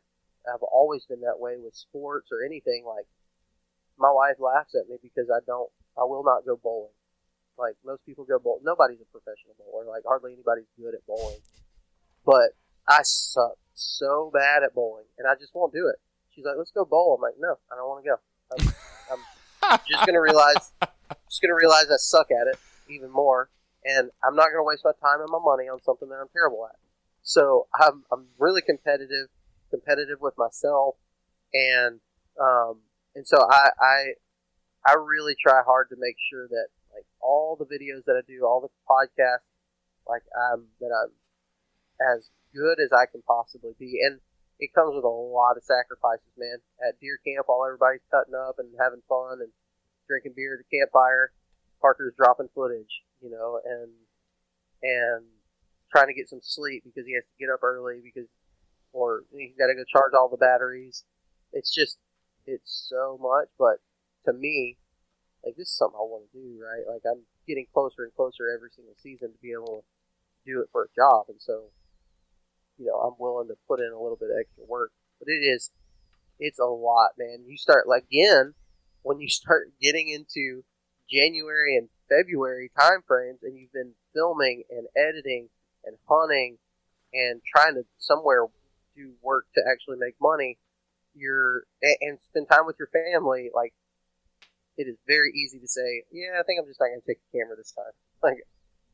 I've always been that way with sports or anything. Like my wife laughs at me because I don't, I will not go bowling. Like most people go bowling. Nobody's a professional bowler. Like hardly anybody's good at bowling. But I suck so bad at bowling, and I just won't do it. She's like, "Let's go bowl." I'm like, "No, I don't want to go. I'm, I'm just gonna realize, just gonna realize I suck at it even more, and I'm not gonna waste my time and my money on something that I'm terrible at." So I'm, I'm really competitive, competitive with myself, and um, and so I, I I really try hard to make sure that like all the videos that I do, all the podcasts, like I'm that I'm as good as I can possibly be, and it comes with a lot of sacrifices, man. At deer camp, while everybody's cutting up and having fun and drinking beer at the campfire, Parker's dropping footage, you know, and and trying to get some sleep because he has to get up early because, or he's got to go charge all the batteries. It's just, it's so much. But to me, like this is something I want to do, right? Like I'm getting closer and closer every single season to be able to do it for a job, and so you know, I'm willing to put in a little bit of extra work. But it is, it's a lot, man. You start, like, again, when you start getting into January and February time frames and you've been filming and editing and hunting and trying to somewhere do work to actually make money, you're, and spend time with your family, like, it is very easy to say, yeah, I think I'm just not going to take the camera this time. Like,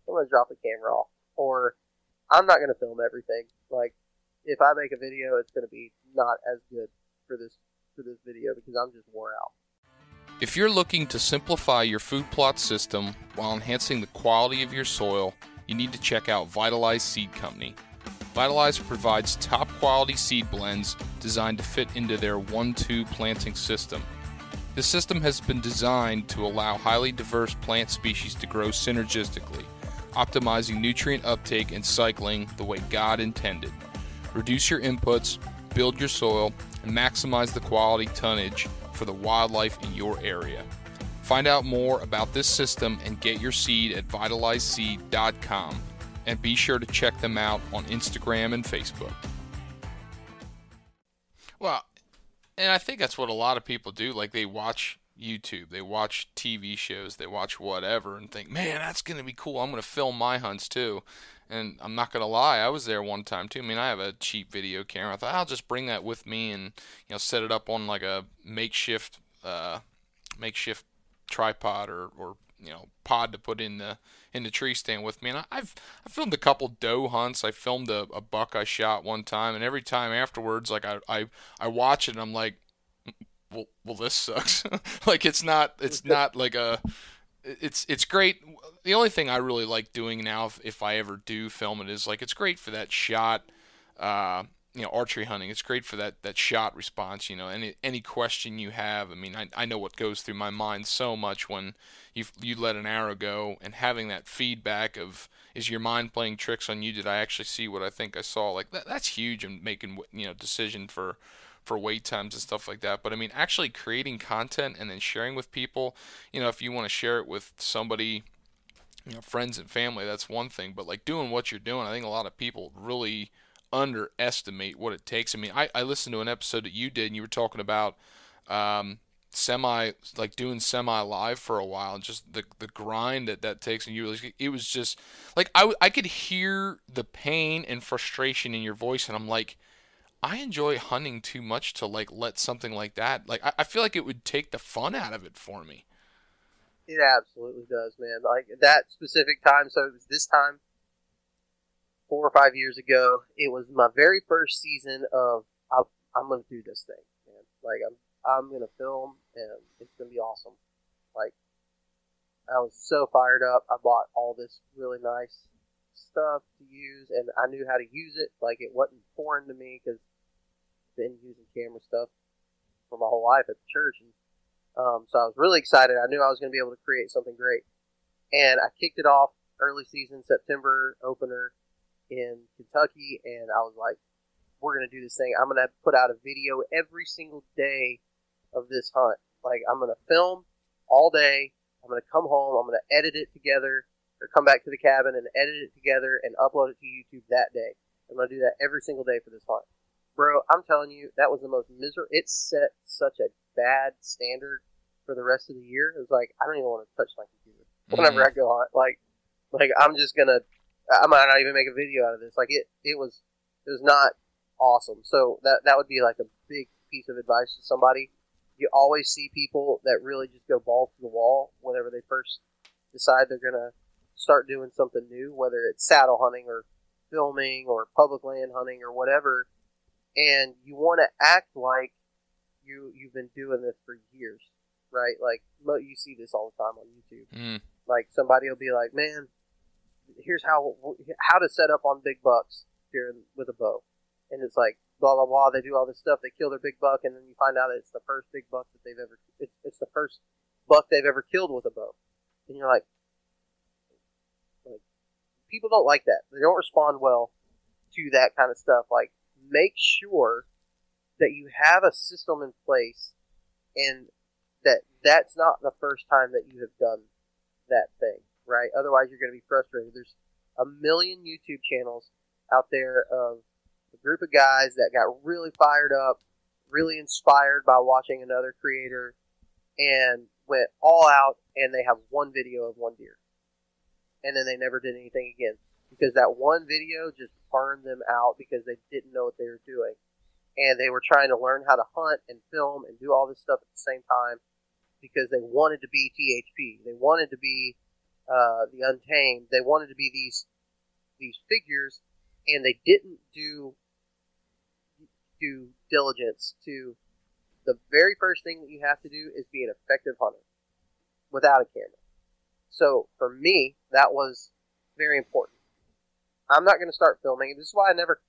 I'm going to drop the camera off. Or, I'm not going to film everything. Like, if I make a video, it's going to be not as good for this for this video because I'm just wore out. If you're looking to simplify your food plot system while enhancing the quality of your soil, you need to check out Vitalize Seed Company. Vitalize provides top quality seed blends designed to fit into their 1 2 planting system. The system has been designed to allow highly diverse plant species to grow synergistically optimizing nutrient uptake and cycling the way God intended. Reduce your inputs, build your soil, and maximize the quality tonnage for the wildlife in your area. Find out more about this system and get your seed at vitalizeseed.com. And be sure to check them out on Instagram and Facebook. Well, and I think that's what a lot of people do. Like they watch YouTube, they watch TV shows, they watch whatever, and think, man, that's going to be cool. I'm going to film my hunts too. And I'm not going to lie, I was there one time too. I mean, I have a cheap video camera. I thought I'll just bring that with me and you know set it up on like a makeshift uh, makeshift tripod or, or you know pod to put in the in the tree stand with me. And I've I filmed a couple doe hunts. I filmed a, a buck I shot one time, and every time afterwards, like I I, I watch it and I'm like, well, well this sucks. like it's not it's not like a it's it's great. The only thing I really like doing now, if, if I ever do film it, is like it's great for that shot. Uh, you know, archery hunting. It's great for that that shot response. You know, any any question you have. I mean, I I know what goes through my mind so much when you you let an arrow go and having that feedback of is your mind playing tricks on you? Did I actually see what I think I saw? Like that that's huge in making you know decision for for wait times and stuff like that. But I mean, actually creating content and then sharing with people, you know, if you want to share it with somebody, you know, friends and family, that's one thing. But like doing what you're doing, I think a lot of people really underestimate what it takes. I mean, I, I listened to an episode that you did and you were talking about um, semi like doing semi live for a while just the the grind that that takes and you it was just like I, I could hear the pain and frustration in your voice and I'm like I enjoy hunting too much to like let something like that. Like I, I feel like it would take the fun out of it for me. It absolutely does, man. Like that specific time. So it was this time, four or five years ago. It was my very first season of I, I'm to do this thing, man. Like I'm I'm gonna film and it's gonna be awesome. Like I was so fired up. I bought all this really nice stuff to use, and I knew how to use it. Like it wasn't foreign to me because I've been using camera stuff for my whole life at the church, and um, so I was really excited. I knew I was going to be able to create something great, and I kicked it off early season September opener in Kentucky, and I was like, "We're going to do this thing. I'm going to put out a video every single day of this hunt. Like I'm to film all day. I'm to come home. I'm to edit it together." or come back to the cabin and edit it together and upload it to YouTube that day. I'm gonna do that every single day for this hunt, bro. I'm telling you, that was the most miserable. It set such a bad standard for the rest of the year. It was like I don't even want to touch my computer whenever Mhm. I go hunt. Like, like I'm just gonna. I might not even make a video out of this. Like it, it was, it was not awesome. So that that would be like a big piece of advice to somebody. You always see people that really just go balls to the wall whenever they first decide they're gonna start doing something new, whether it's saddle hunting or filming or public land hunting or whatever, and you want to act like you you've been doing this for years, right? Like you see this all the time on YouTube. Mm. Like somebody will be like, "Man, here's how how to set up on big bucks here with a bow," and it's like blah blah blah. They do all this stuff. They kill their big buck, and then you find out that it's the first big buck that they've ever. It's, it's the first buck they've ever killed with a bow, and you're like, like people don't like that. They don't respond well to that kind of stuff. Like make sure that you have a system in place, and that that's not the first time that you have done that thing, right? Otherwise, you're going to be frustrated. There's a million YouTube channels out there of a group of guys that got really fired up, really inspired by watching another creator, and went all out, and they have one video of one deer, and then they never did anything again because that one video just burned them out because they didn't know what they were doing, and they were trying to learn how to hunt and film and do all this stuff at the same time because they wanted to be THP. They wanted to be uh, the Untamed. They wanted to be these these figures, and they didn't do diligence to the very first thing that you have to do is be an effective hunter without a camera. So for me, that was very important. I'm not going to start filming. This is why I never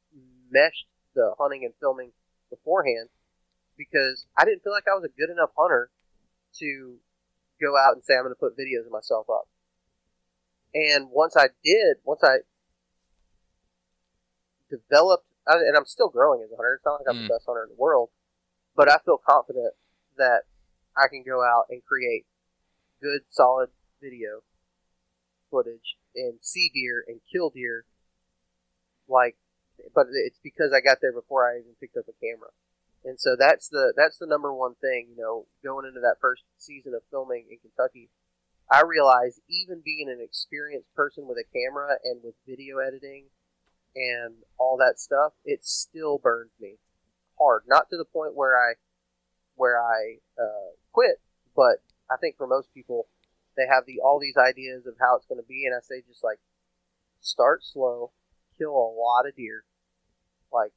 meshed the hunting and filming beforehand because I didn't feel like I was a good enough hunter to go out and say I'm going to put videos of myself up. And once I did, once I developed, and I'm still growing as a hunter. It's not like I'm Mm. the best hunter in the world, but I feel confident that I can go out and create good, solid video footage and see deer and kill deer. Like, but it's because I got there before I even picked up a camera. And so that's the that's the number one thing, you know, going into that first season of filming in Kentucky. I realized even being an experienced person with a camera and with video editing and all that stuff, it still burns me hard. Not to the point where I where I uh, quit, but I think for most people, they have the all these ideas of how it's going to be, and I say just like start slow, kill a lot of deer, like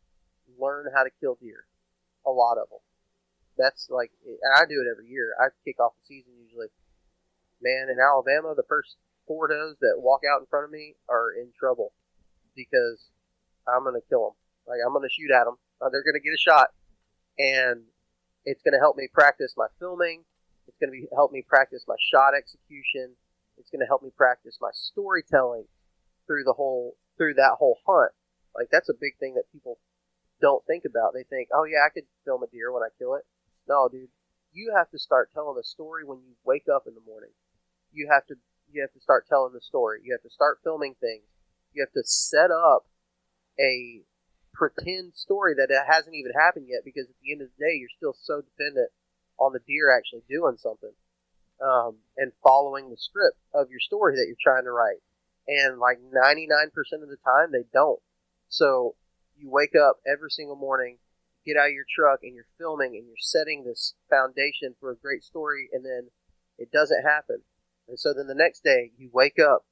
learn how to kill deer, a lot of them. That's like, and I do it every year. I kick off the season usually. Man, in Alabama, the first four does that walk out in front of me are in trouble because I'm going to kill them. Like I'm going to shoot at them. Uh, they're going to get a shot, and it's going to help me practice my filming. It's going to help me practice my shot execution. It's going to help me practice my storytelling through the whole through that whole hunt. Like that's a big thing that people don't think about. They think, "Oh yeah, I could film a deer when I kill it." No, dude. You have to start telling the story when you wake up in the morning. You have to you have to start telling the story. You have to start filming things. You have to set up a pretend story that it hasn't even happened yet because at the end of the day you're still so dependent on the deer actually doing something um, and following the script of your story that you're trying to write. And like 99% of the time they don't. So you wake up every single morning get out of your truck and you're filming and you're setting this foundation for a great story and then it doesn't happen. And so then the next day you wake up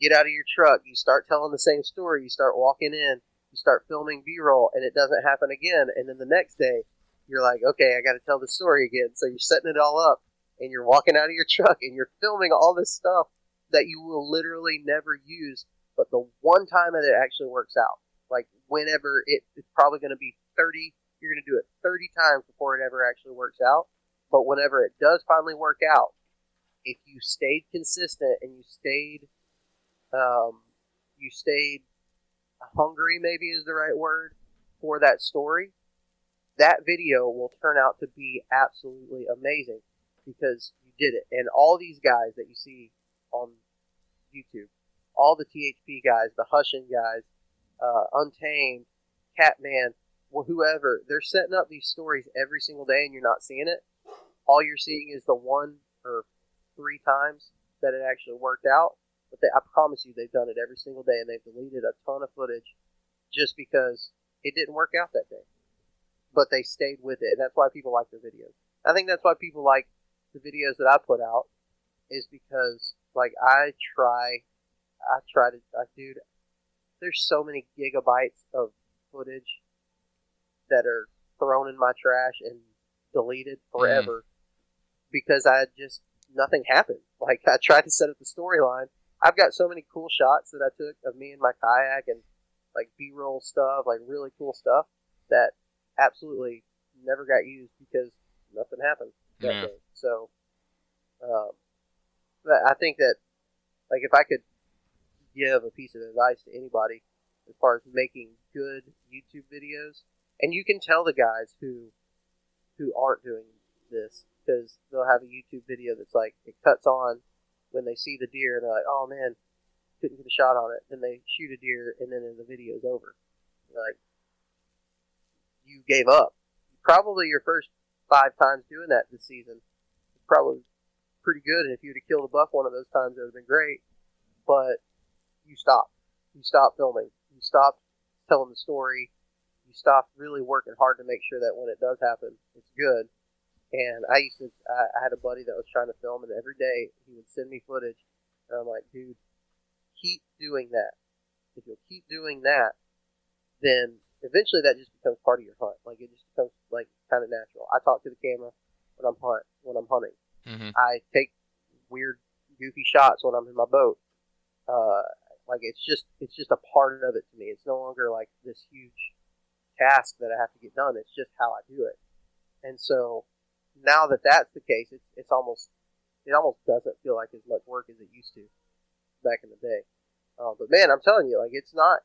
get out of your truck you start telling the same story you start walking in you start filming b-roll and it doesn't happen again and then the next day you're like, okay, I got to tell the story again. So you're setting it all up, and you're walking out of your truck, and you're filming all this stuff that you will literally never use, but the one time that it actually works out, like whenever it, it's probably going to be 30, you're going to do it 30 times before it ever actually works out. But whenever it does finally work out, if you stayed consistent and you stayed, um, you stayed hungry, maybe is the right word for that story, that video will turn out to be absolutely amazing because you did it. And all these guys that you see on YouTube, all the THP guys, the Hushin guys, uh, Untamed, Catman, well, whoever, they're setting up these stories every single day and you're not seeing it. All you're seeing is the one or three times that it actually worked out. But they, I promise you, they've done it every single day and they've deleted a ton of footage just because it didn't work out that day. But they stayed with it. And that's why people like their videos. I think that's why people like the videos that I put out is because like I try, I try to, uh, dude. There's so many gigabytes of footage that are thrown in my trash and deleted forever mm. because I just nothing happened. Like I tried to set up the storyline. I've got so many cool shots that I took of me and my kayak and like B-roll stuff, like really cool stuff that absolutely never got used because nothing happened yeah. day. So, um, I think that, like, if I could give a piece of advice to anybody as far as making good YouTube videos, and you can tell the guys who who aren't doing this because they'll have a YouTube video that's like it cuts on when they see the deer and they're like, oh man, couldn't get a shot on it. Then they shoot a deer and then the video's over. like, you gave up. Probably your first five times doing that this season, probably pretty good. And if you'd have killed a buck one of those times, it would have been great. But you stopped. You stopped filming. You stopped telling the story. You stopped really working hard to make sure that when it does happen, it's good. And I used to, I, I had a buddy that was trying to film, and every day he would send me footage. And I'm like, dude, keep doing that. If you'll keep doing that, then eventually that just becomes part of your hunt. Like it just becomes like kind of natural. I talk to the camera when I'm hunt when I'm hunting. Mm-hmm. I take weird, goofy shots when I'm in my boat. Uh, like it's just it's just a part of it to me. It's no longer like this huge task that I have to get done. It's just how I do it. And so now that that's the case, it's it's almost it almost doesn't feel like as much work as it used to back in the day. Uh, but man, I'm telling you, like it's not.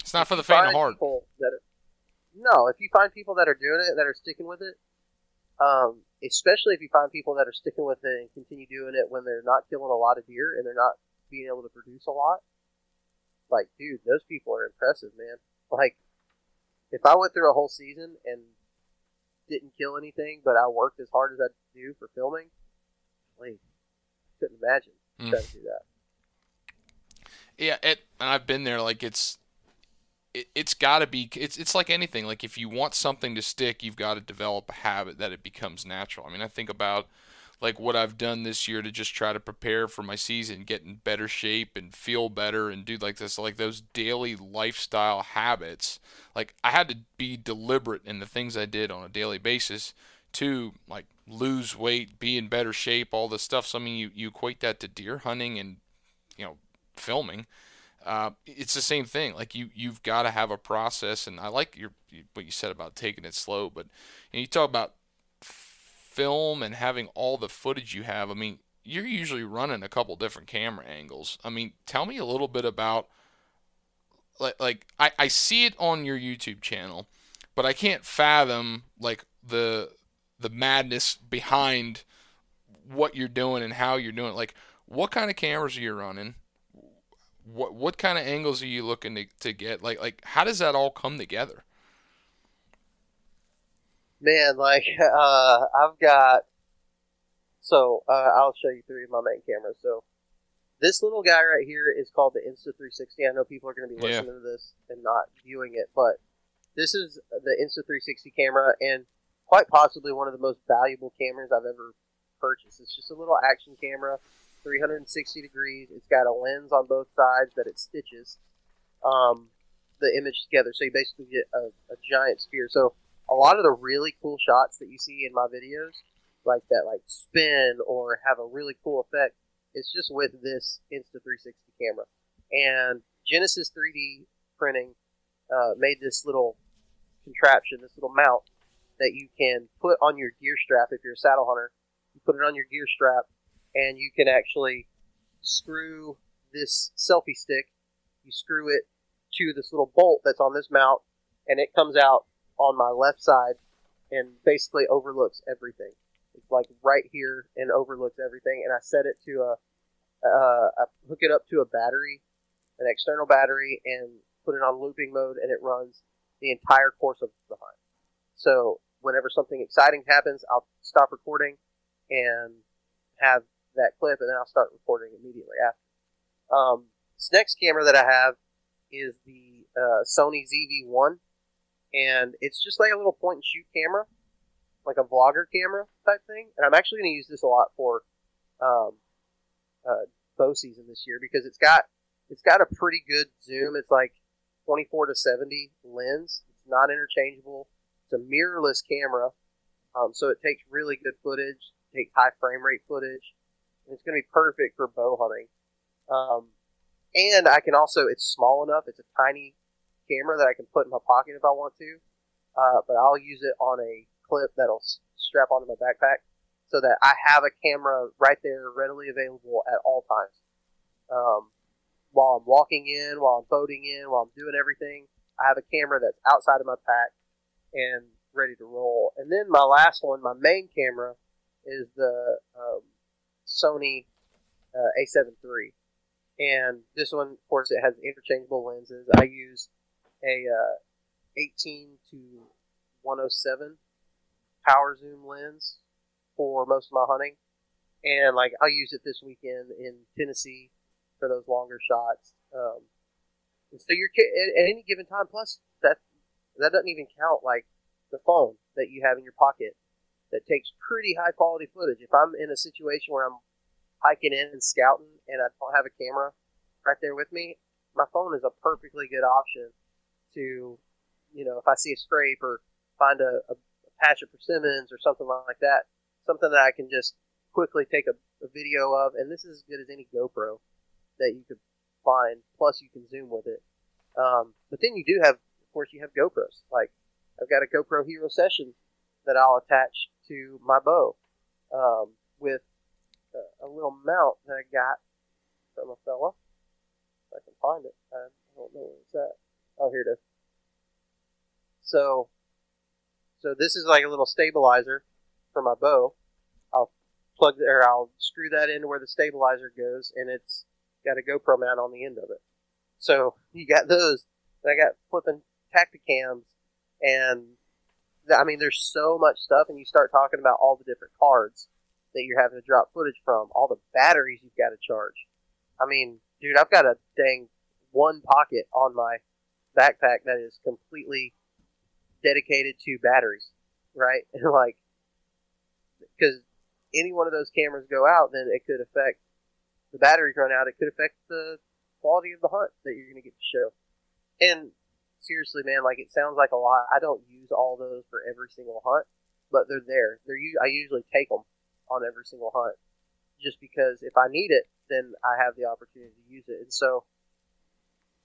It's not for the faint of heart. That are, no, if you find people that are doing it, that are sticking with it, um, especially if you find people that are sticking with it and continue doing it when they're not killing a lot of deer and they're not being able to produce a lot. Like, dude, those people are impressive, man. Like, if I went through a whole season and didn't kill anything, but I worked as hard as I do for filming, like, couldn't imagine mm. trying to do that. Yeah, it, and I've been there. Like, it's it, it's got to be it's it's like anything like if you want something to stick you've got to develop a habit that it becomes natural i mean i think about like what i've done this year to just try to prepare for my season get in better shape and feel better and do like this like those daily lifestyle habits like i had to be deliberate in the things i did on a daily basis to like lose weight be in better shape all this stuff so i mean you, you equate that to deer hunting and you know filming uh, it's the same thing. Like you, you've got to have a process, and I like your what you said about taking it slow. But you, know, you talk about film and having all the footage you have. I mean, you're usually running a couple different camera angles. I mean, tell me a little bit about like like I, I see it on your YouTube channel, but I can't fathom like the the madness behind what you're doing and how you're doing it. Like, what kind of cameras are you running? what what kind of angles are you looking to, to get? Like like how does that all come together? Man, like uh, I've got so uh, I'll show you three of my main cameras. So this little guy right here is called the Insta360. I know people are going to be listening yeah. to this and not viewing it, but this is the Insta360 camera and quite possibly one of the most valuable cameras I've ever purchased. It's just a little action camera 360 degrees. It's got a lens on both sides that it stitches um, the image together. So you basically get a, a giant sphere. So a lot of the really cool shots that you see in my videos, like that, like spin or have a really cool effect, it's just with this Insta360 camera. And Genesis 3D printing uh, made this little contraption, this little mount that you can put on your gear strap if you're a saddle hunter. You put it on your gear strap, and you can actually screw this selfie stick. You screw it to this little bolt that's on this mount, and it comes out on my left side and basically overlooks everything. It's like right here and overlooks everything. And I set it to a, uh, I hook it up to a battery, an external battery, and put it on looping mode, and it runs the entire course of the hunt. So whenever something exciting happens, I'll stop recording and have that clip, and then I'll start recording immediately after. Um, this next camera that I have is the uh, Sony ZV-1, and it's just like a little point and shoot camera, like a vlogger camera type thing. And I'm actually going to use this a lot for um, uh, bow season this year because it's got it's got a pretty good zoom. It's like 24 to 70 lens. It's not interchangeable. It's a mirrorless camera, um, so it takes really good footage, takes high frame rate footage, and it's going to be perfect for bow hunting. Um, and I can also, it's small enough, it's a tiny camera that I can put in my pocket if I want to, uh, but I'll use it on a clip that'll strap onto my backpack so that I have a camera right there readily available at all times. Um, while I'm walking in, while I'm boating in, while I'm doing everything, I have a camera that's outside of my pack and ready to roll. And then my last one, my main camera, is the um, Sony uh, A7 III. And this one, of course, it has interchangeable lenses. I use a uh, 18 to 107 power zoom lens for most of my hunting. And like I'll use it this weekend in Tennessee for those longer shots. Um, and so you're at, at any given time. Plus that that doesn't even count like the phone that you have in your pocket that takes pretty high quality footage. If I'm in a situation where I'm hiking in and scouting and I don't have a camera right there with me, my phone is a perfectly good option to, you know, if I see a scrape or find a, a patch of persimmons or something like that, something that I can just quickly take a, a video of. And this is as good as any GoPro that you could find. Plus, you can zoom with it. Um, but then you do have, of course, you have GoPros. Like I've got a GoPro Hero Session that I'll attach to my bow um, with a, a, little mount that I got from a fella. If I can find it, I don't know where it's at. Oh, here it is. So, so this is like a little stabilizer for my bow. I'll plug or I'll screw that into where the stabilizer goes, and it's got a GoPro mount on the end of it. So you got those. I got flipping Tactacams, and I mean, there's so much stuff, and you start talking about all the different cards that you're having to drop footage from, all the batteries you've got to charge. I mean, dude, I've got a dang one pocket on my backpack that is completely dedicated to batteries, right? And like, because any one of those cameras go out, then it could affect the batteries run out. It could affect the quality of the hunt that you're going to get to show. And seriously, man, like it sounds like a lot. I don't use all those for every single hunt, but they're there. They're I usually take them on every single hunt, just because if I need it, then I have the opportunity to use it. And so,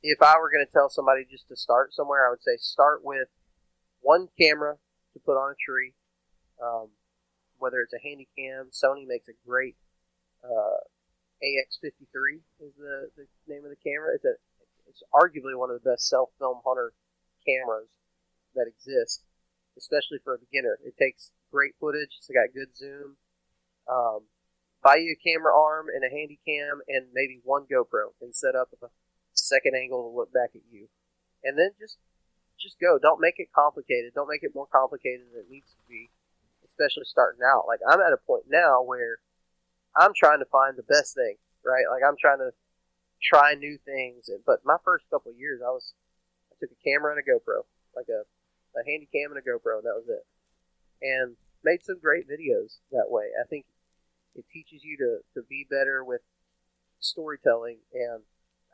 if I were going to tell somebody just to start somewhere, I would say start with one camera to put on a tree. Um, whether it's a handy cam, Sony makes a great uh, AX53 is the, the name of the camera. It's a it's arguably one of the best self film hunter cameras that exist, especially for a beginner. It takes great footage. It's got good zoom. Um, buy you a camera arm and a handy cam and maybe one GoPro and set up a second angle to look back at you, and then just just go. Don't make it complicated. Don't make it more complicated than it needs to be, especially starting out. Like I'm at a point now where I'm trying to find the best thing, right? Like I'm trying to try new things. And, But my first couple years, I was I took a camera and a GoPro, like a a handy cam and a GoPro, and that was it. And made some great videos that way. I think it teaches you to, to be better with storytelling, and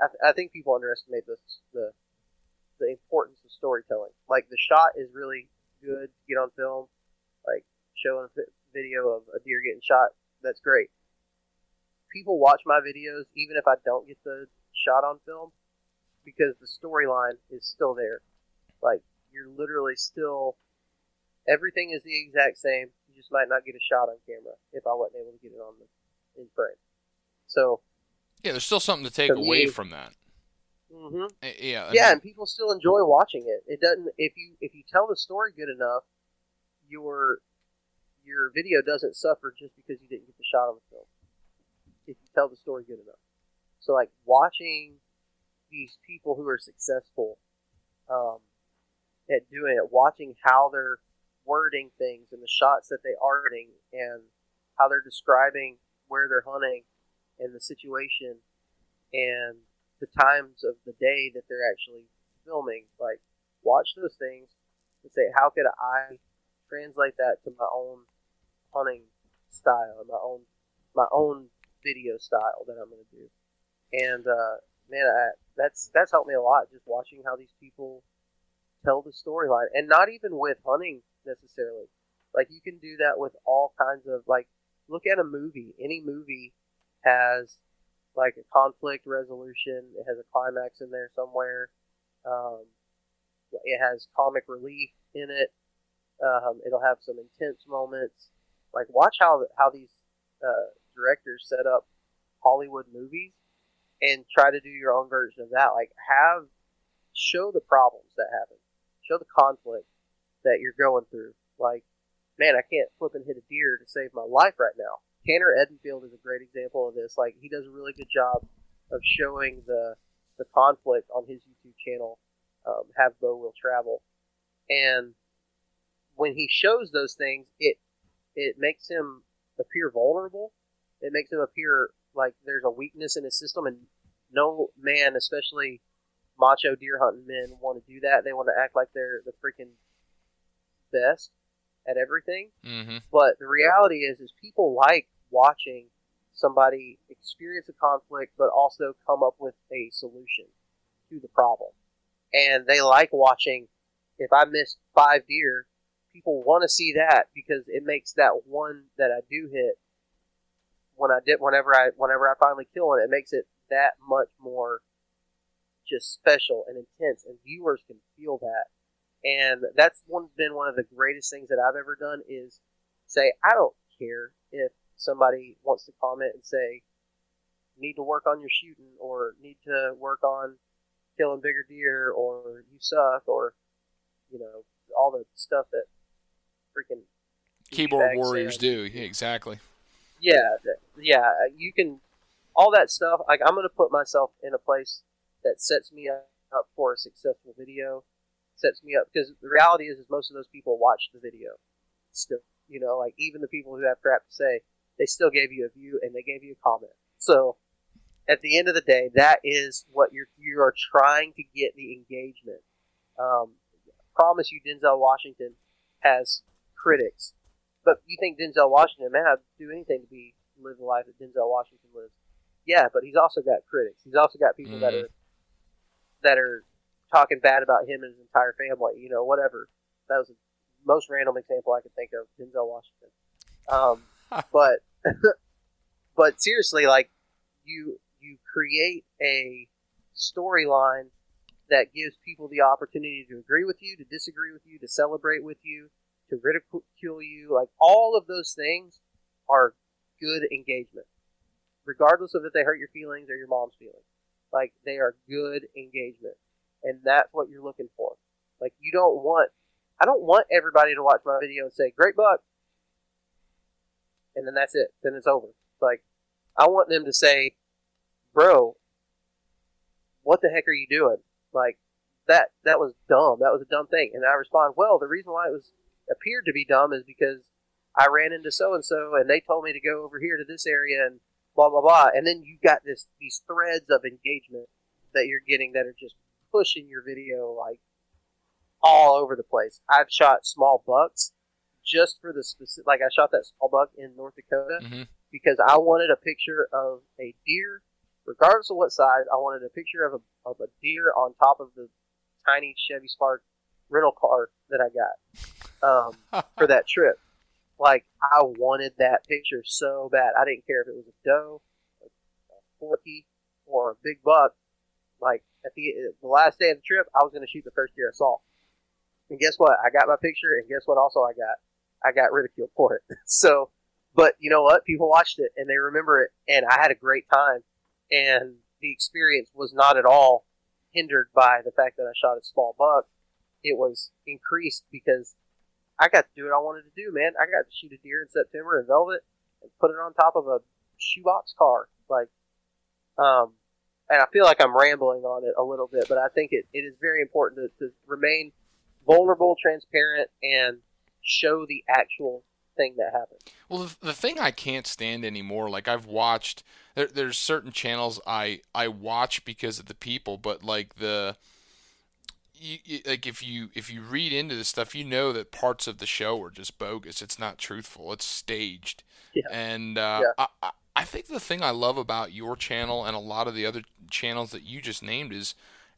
I, th- I think people underestimate the the importance of storytelling. Like the shot is really good to get on film, like showing a vi- video of a deer getting shot. That's great. People watch my videos even if I don't get the shot on film because the storyline is still there. Like you're literally still everything is the exact same. You just might not get a shot on camera if I wasn't able to get it on the in frame. So Yeah, there's still something to take To away me- from that. hmm Eh, Yeah. I yeah, and people still enjoy watching it. It doesn't if you if you tell the story good enough, your your video doesn't suffer just because you didn't get the shot on the film. If you tell the story good enough, so like watching these people who are successful um, at doing it, watching how they're wording things and the shots that they are getting and how they're describing where they're hunting and the situation and the times of the day that they're actually filming. Like, watch those things and say, how could I translate that to my own hunting style, my own my own video style that I'm going to do. And uh, man, I, that's that's helped me a lot. Just watching how these people tell the storyline, and not even with hunting necessarily. Like you can do that with all kinds of like look at a movie. Any movie has like a conflict resolution. It has a climax in there somewhere. Um, it has comic relief in it. Um, it'll have some intense moments. Like watch how how these uh, directors set up Hollywood movies and try to do your own version of that. Like have show the problems that happen, show the conflict that you're going through. Like man, I can't flip and hit a deer to save my life right now. Tanner Edenfield is a great example of this. Like he does a really good job of showing the the conflict on his YouTube channel. Um, Have Bow Will Travel, and when he shows those things, it it makes him appear vulnerable. It makes him appear like there's a weakness in his system, and no man, especially macho deer hunting men, want to do that. They want to act like they're the freaking best at everything. hmm But the reality is, is people like watching somebody experience a conflict, but also come up with a solution to the problem. And they like watching. If I missed five deer, people want to see that because it makes that one that I do hit when I did whenever I whenever I finally kill it, it makes it that much more just special and intense, and viewers can feel that. And that's one been one of the greatest things that I've ever done is say I don't care if somebody wants to comment and say need to work on your shooting or need to work on killing bigger deer or you suck or you know all the stuff that freaking Keyboard warriors do. Yeah, exactly. Yeah, yeah, you can all that stuff. Like I'm gonna put myself in a place that sets me up up for a successful video, sets me up because the reality is, is most of those people watch the video still. You know, like even the people who have crap to say, they still gave you a view and they gave you a comment. So at the end of the day, that is what you're you are trying to get the engagement. Um, promise you, Denzel Washington has critics, but you think Denzel Washington, man, I'd do anything to be live the life that Denzel Washington lives. Yeah, but he's also got critics. He's also got people that Mhm. are that are talking bad about him and his entire family. You know, whatever. That was the most random example I could think of. Denzel Washington. Um, but but seriously, like you you create a storyline that gives people the opportunity to agree with you, to disagree with you, to celebrate with you, to ridicule you. Like all of those things are good engagement, regardless of if they hurt your feelings or your mom's feelings. Like they are good engagement, and that's what you're looking for. Like you don't want, I don't want everybody to watch my video and say "great buck," and then that's it. Then it's over. Like I want them to say, "Bro, what the heck are you doing?" Like that that was dumb. That was a dumb thing. And I respond, "Well, the reason why it was appeared to be dumb is because I ran into so and so, and they told me to go over here to this area and blah blah blah." And then you got this these threads of engagement that you're getting that are just pushing your video like all over the place. I've shot small bucks just for the specific. Like I shot that small buck in North Dakota hmm because I wanted a picture of a deer, regardless of what size. I wanted a picture of a of a deer on top of the tiny Chevy Spark rental car that I got um, for that trip. Like I wanted that picture so bad. I didn't care if it was a doe, a forky, or a big buck. Like at the the last day of the trip, I was going to shoot the first deer I saw. And guess what? I got my picture, and guess what? Also, I got I got ridiculed for it. so, but you know what? People watched it and they remember it, and I had a great time. And the experience was not at all hindered by the fact that I shot a small buck. It was increased because I got to do what I wanted to do, man. I got to shoot a deer in September in velvet and put it on top of a shoebox car. Like, um, and I feel like I'm rambling on it a little bit, but I think it, it is very important to, to remain vulnerable, transparent, and show the actual thing that happened. Well, the, the thing I can't stand anymore, like I've watched, there, there's certain channels I I watch because of the people, but like the. You, you, like if you if you read into this stuff, you know that parts of the show are just bogus. It's not truthful. It's staged. Yeah. And uh, Yeah. I, I I think the thing I love about your channel and a lot of the other channels that you just named is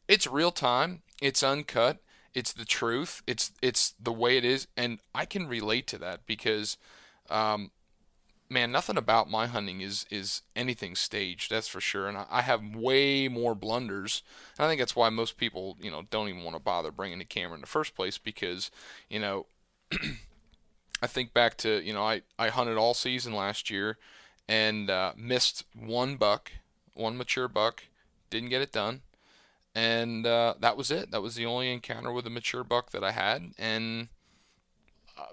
it's real time, it's uncut, it's the truth, it's it's the way it is, and I can relate to that because, um, man, nothing about my hunting is is anything staged. That's for sure, and I, I have way more blunders. And I think that's why most people, you know, don't even want to bother bringing the camera in the first place because, you know. I think back to you know I, I hunted all season last year and uh, missed one buck, one mature buck, didn't get it done, and uh, that was it. That was the only encounter with a mature buck that I had, and uh,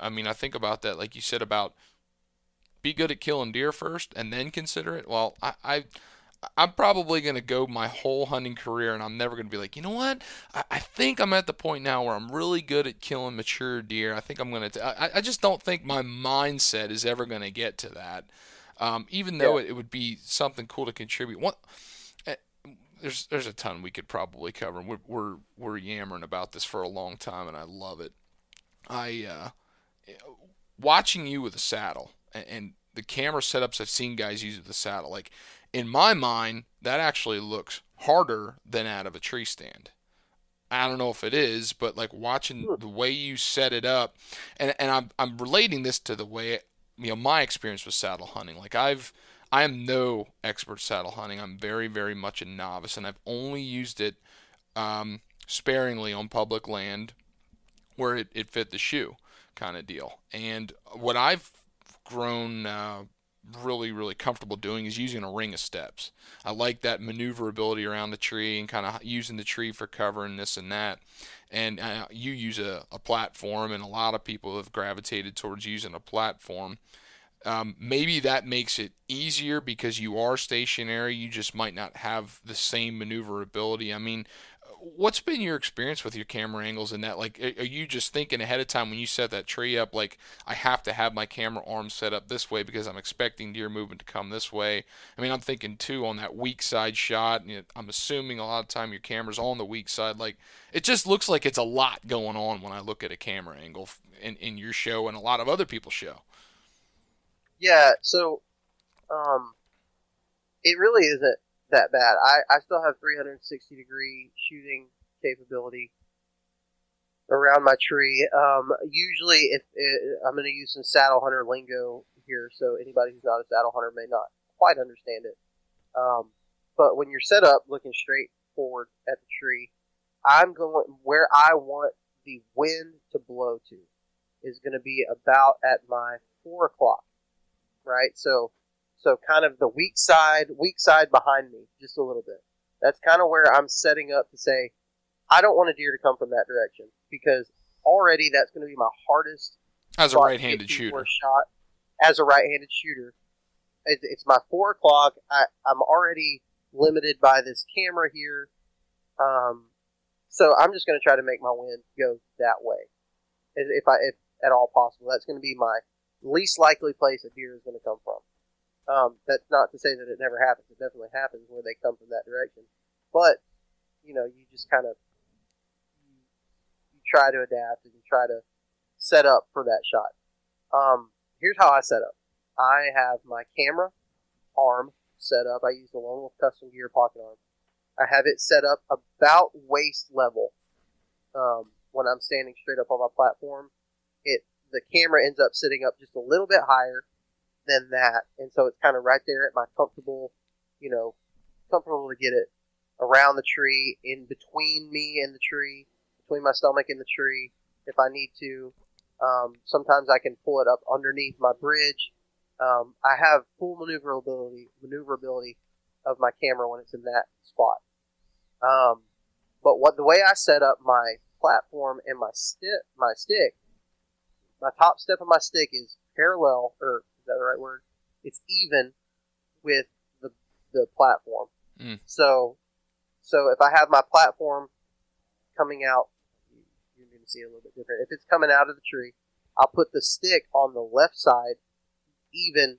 I, I mean I think about that like you said about be good at killing deer first and then consider it. Well, I. I I'm probably going to go my whole hunting career and I'm never going to be like, you know what? I, I think I'm at the point now where I'm really good at killing mature deer. I think I'm going to, I, I just don't think my mindset is ever going to get to that. Um, even though Yeah. it, it would be something cool to contribute. What, eh, there's, there's a ton we could probably cover. We're, we're, we're yammering about this for a long time and I love it. I, uh, watching you with a saddle and, and the camera setups I've seen guys use with the saddle, like in my mind, that actually looks harder than out of a tree stand. I don't know if it is, but like watching Hmm. the way you set it up, and and I'm I'm relating this to the way you know my experience with saddle hunting. Like I've I am no expert saddle hunting. I'm very very much a novice, and I've only used it um, sparingly on public land where it, it fit the shoe kind of deal. And what I've grown uh, really, really comfortable doing is using a ring of steps. I like that maneuverability around the tree and kind of using the tree for cover and this and that. And uh, you use a, a platform, and a lot of people have gravitated towards using a platform. Um, maybe that makes it easier because you are stationary. You just might not have the same maneuverability. I mean, what's been your experience with your camera angles in that? Like, are you just thinking ahead of time when you set that tree up, like, I have to have my camera arm set up this way because I'm expecting deer movement to come this way? I mean, I'm thinking too on that weak side shot. Know, I'm assuming a lot of time your camera's on the weak side. Like, it just looks like it's a lot going on when I look at a camera angle in, in your show and a lot of other people's show. Yeah, so um, it really isn't that bad. I, I still have 360 degree shooting capability around my tree. Um, usually, if it, I'm going to use some saddle hunter lingo here, so anybody who's not a saddle hunter may not quite understand it. Um, but when you're set up looking straight forward at the tree, I'm going where I want the wind to blow to is going to be about at my four o'clock right? So, so kind of the weak side, weak side behind me, just a little bit. That's kind of where I'm setting up to say, I don't want a deer to come from that direction because already that's going to be my hardest As a right-handed get to for shooter. shot as a right-handed shooter. It, it's my four o'clock. I, I'm already limited by this camera here, um, so I'm just going to try to make my wind go that way, if I if at all possible. That's going to be my least likely place a deer is going to come from. Um, that's not to say that it never happens. It definitely happens where they come from that direction. But you know, you just kind of you, try to adapt and you try to set up for that shot. Um, here's how I set up. I have my camera arm set up. I use the Lone Custom Gear pocket arm. I have it set up about waist level um, when I'm standing straight up on my platform, it the camera ends up sitting up just a little bit higher than that, and so it's kind of right there at my comfortable, you know, comfortable to get it around the tree, in between me and the tree, between my stomach and the tree, if I need to. Um, sometimes I can pull it up underneath my bridge. Um, I have full maneuverability, maneuverability of my camera when it's in that spot. Um, but what the way I set up my platform and my stick, my stick, my top step of my stick is parallel, or is that the right word? It's even with the the platform. Mm. So, so if I have my platform coming out, you're going to see a little bit different. If it's coming out of the tree, I'll put the stick on the left side, even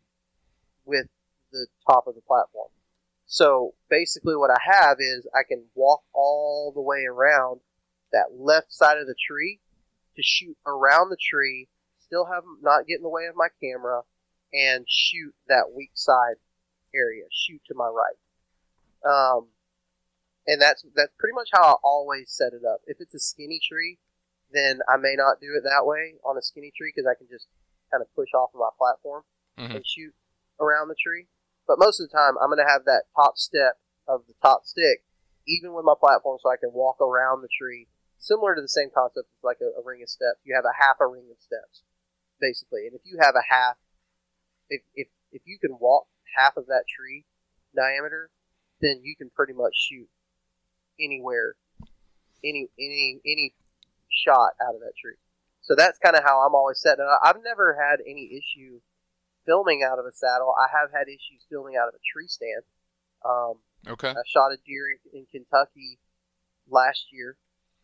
with the top of the platform. So basically, what I have is I can walk all the way around that left side of the tree to shoot around the tree, still have not get in the way of my camera, and shoot that weak side area. Shoot to my right. Um, and that's that's pretty much how I always set it up. If it's a skinny tree, then I may not do it that way on a skinny tree because I can just kind of push off of my platform Mhm. and shoot around the tree. But most of the time, I'm going to have that top step of the top stick, even with my platform, so I can walk around the tree. Similar to the same concept as like a, a ring of steps. You have a half a ring of steps, basically. And if you have a half, if, if, if you can walk half of that tree diameter, then you can pretty much shoot anywhere, any any any shot out of that tree. So that's kind of how I'm always set. I- I've never had any issue filming out of a saddle. I have had issues filming out of a tree stand. Um, Okay. I shot a deer in Kentucky last year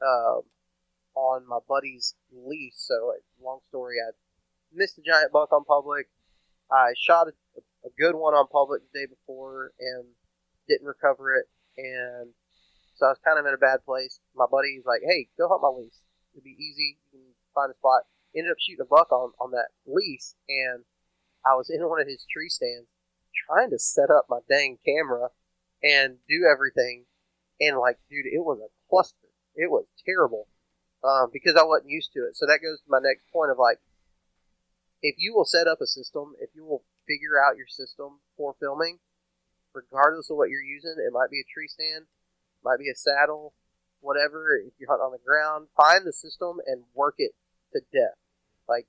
um, on my buddy's lease. So, long story, I missed a giant buck on public. I shot a, a good one on public the day before and didn't recover it. And so I was kind of in a bad place. My buddy's like, hey, go hunt my lease. It'd be easy. You can find a spot. Ended up shooting a buck on, on that lease. And I was in one of his tree stands trying to set up my dang camera and do everything. And like, dude, it was a cluster. It was terrible um, because I wasn't used to it. So that goes to my next point of like, if you will set up a system, if you will figure out your system for filming, regardless of what you're using, it might be a tree stand, might be a saddle, whatever. If you're hunting on the ground, find the system and work it to death. Like,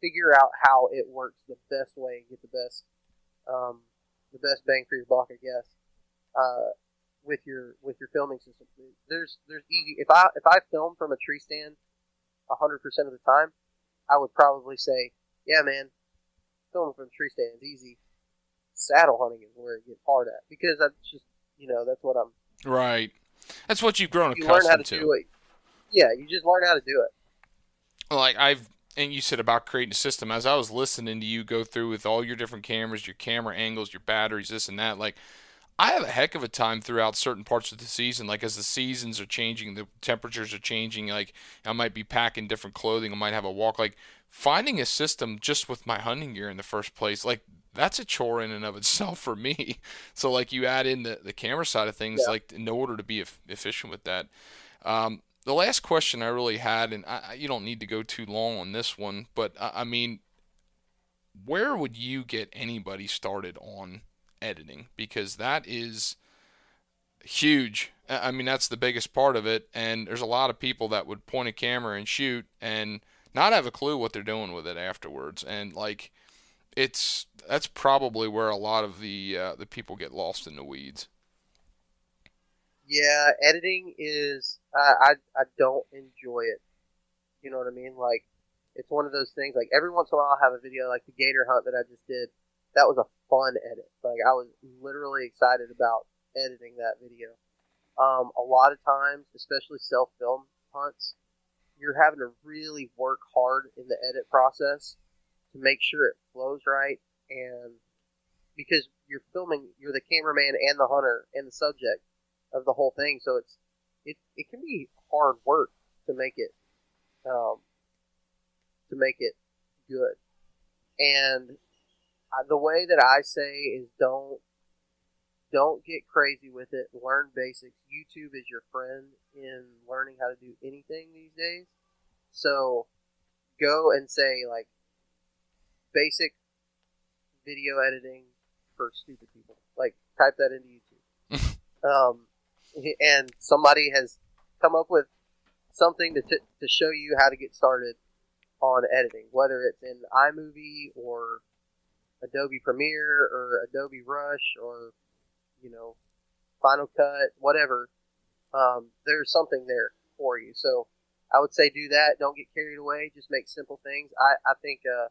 figure out how it works the best way, and get the best, um, the best bang for your buck, I guess. Uh, with your with your filming system, there's there's easy. If I if I film from a tree stand, hundred percent of the time, I would probably say, yeah, man, filming from a tree stand is easy. Saddle hunting is where it gets hard at because that's just you know that's what I'm. Right. That's what you've grown You learn how to accustomed do it. Yeah, you just learn how to do it. like I've and you said about creating a system as I was listening to you go through with all your different cameras, your camera angles, your batteries, this and that, like I have a heck of a time throughout certain parts of the season. Like as the seasons are changing, the temperatures are changing. Like I might be packing different clothing. I might have a walk. Like finding a system just with my hunting gear in the first place, like that's a chore in and of itself for me. So like you add in the, the camera side of things, Yeah. like in order to be eff- efficient with that. Um, the last question I really had, and I, I- you don't need to go too long on this one, but I, I mean, where would you get anybody started on editing? Because that is huge. I mean, that's the biggest part of it, and there's a lot of people that would point a camera and shoot and not have a clue what they're doing with it afterwards, and like. It's that's probably where a lot of the uh, the people get lost in the weeds. Yeah, editing is I, I I don't enjoy it. You know what I mean? Like it's one of those things. Like every once in a while, I'll have a video like the gator hunt that I just did. That was a fun edit. Like I was literally excited about editing that video. Um, a lot of times, especially self film hunts, you're having to really work hard in the edit process to make sure it flows right and because you're filming, you're the cameraman and the hunter and the subject of the whole thing. So it's it it can be hard work to make it um, to make it good. And the way that I say is don't don't get crazy with it. Learn basics. YouTube is your friend in learning how to do anything these days. So go and say like basic video editing for stupid people. Like type that into YouTube. um, and somebody has come up with something to, t- to show you how to get started on editing, whether it's in iMovie or Adobe Premiere or Adobe Rush or you know Final Cut, whatever. Um, there's something there for you. So I would say do that. Don't get carried away. Just make simple things. I I think uh,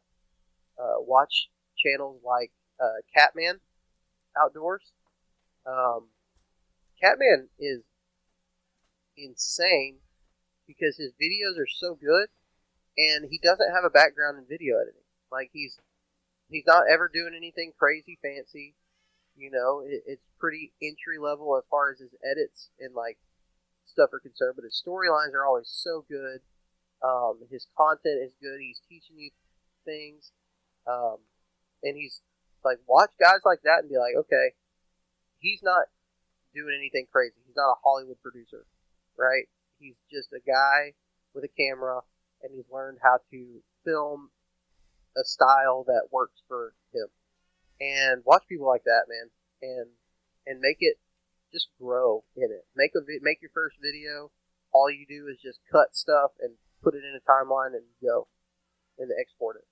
uh, watch channels like uh, Catman Outdoors. Um, Catman is insane because his videos are so good, and he doesn't have a background in video editing. Like he's he's not ever doing anything crazy fancy. You know, it, it's pretty entry level as far as his edits and like stuff are concerned. But his storylines are always so good. Um, his content is good. He's teaching you things, um, and he's like watch guys like that and be like, okay, he's not doing anything crazy. He's not a Hollywood producer, right? He's just a guy with a camera, and he's learned how to film a style that works for him. And watch people like that, man, and and make it just grow in it. Make a make your first video. All you do is just cut stuff and put it in a timeline and go, and export it.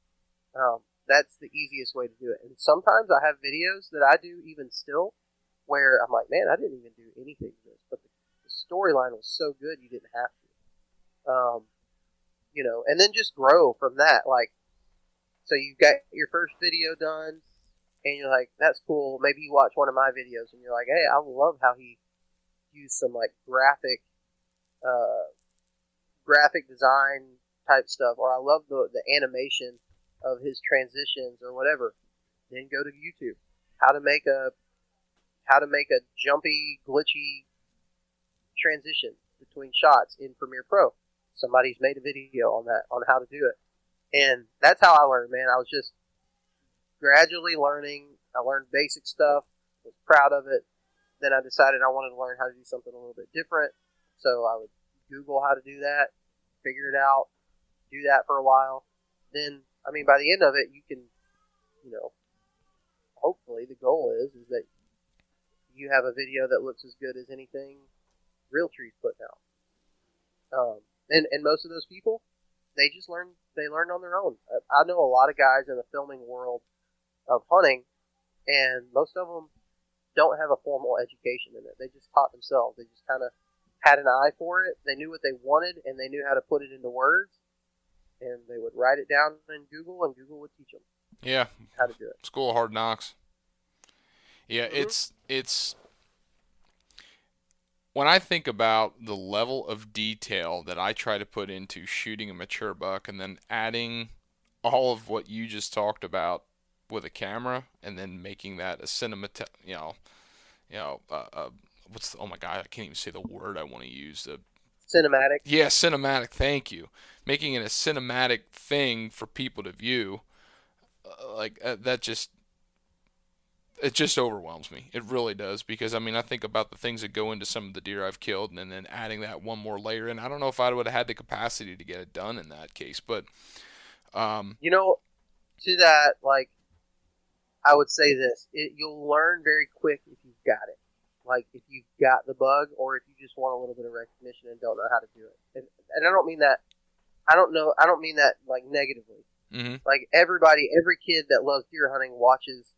Um, that's the easiest way to do it. And sometimes I have videos that I do even still where I'm like, man, I didn't even do anything to this, but the storyline was so good you didn't have to. Um, you know, and then just grow from that. Like, so you got your first video done, and you're like, that's cool. Maybe you watch one of my videos, and you're like, hey, I love how he used some like graphic, uh, graphic design type stuff, or I love the the animation of his transitions or whatever. Then go to YouTube. How to make a how to make a jumpy, glitchy transition between shots in Premiere Pro. Somebody's made a video on that on how to do it. And that's how I learned, man. I was just gradually learning. I learned basic stuff, was proud of it. Then I decided I wanted to learn how to do something a little bit different. So I would Google how to do that, figure it out, do that for a while. Then, I mean, by the end of it, you can, you know, hopefully the goal is is that you have a video that looks as good as anything Realtree's putting out. Um, and and most of those people, they just learned they learned on their own. I know a lot of guys in the filming world of hunting, and most of them don't have a formal education in it. They just taught themselves. They just kind of had an eye for it. They knew what they wanted, and they knew how to put it into words. And they would write it down in Google, and Google would teach them. Yeah, how to do it. School of Hard Knocks. Yeah, mm-hmm. it's it's when I think about the level of detail that I try to put into shooting a mature buck and then adding all of what you just talked about with a camera and then making that a cinematic, you know, you know, uh, uh, what's the, oh my god, I can't even say the word I want to use. The cinematic. Yeah, cinematic. Thank you. Making it a cinematic thing for people to view, uh, like uh, that just it just overwhelms me. It really does because I mean I think about the things that go into some of the deer I've killed and then adding that one more layer and I don't know if I would have had the capacity to get it done in that case, but um, you know, to that like I would say this: it, you'll learn very quick if you've got it. Like if you've got the bug, or if you just want a little bit of recognition and don't know how to do it. And, and I don't mean that. I don't know. I don't mean that like negatively. Mm-hmm. Like everybody, every kid that loves deer hunting watches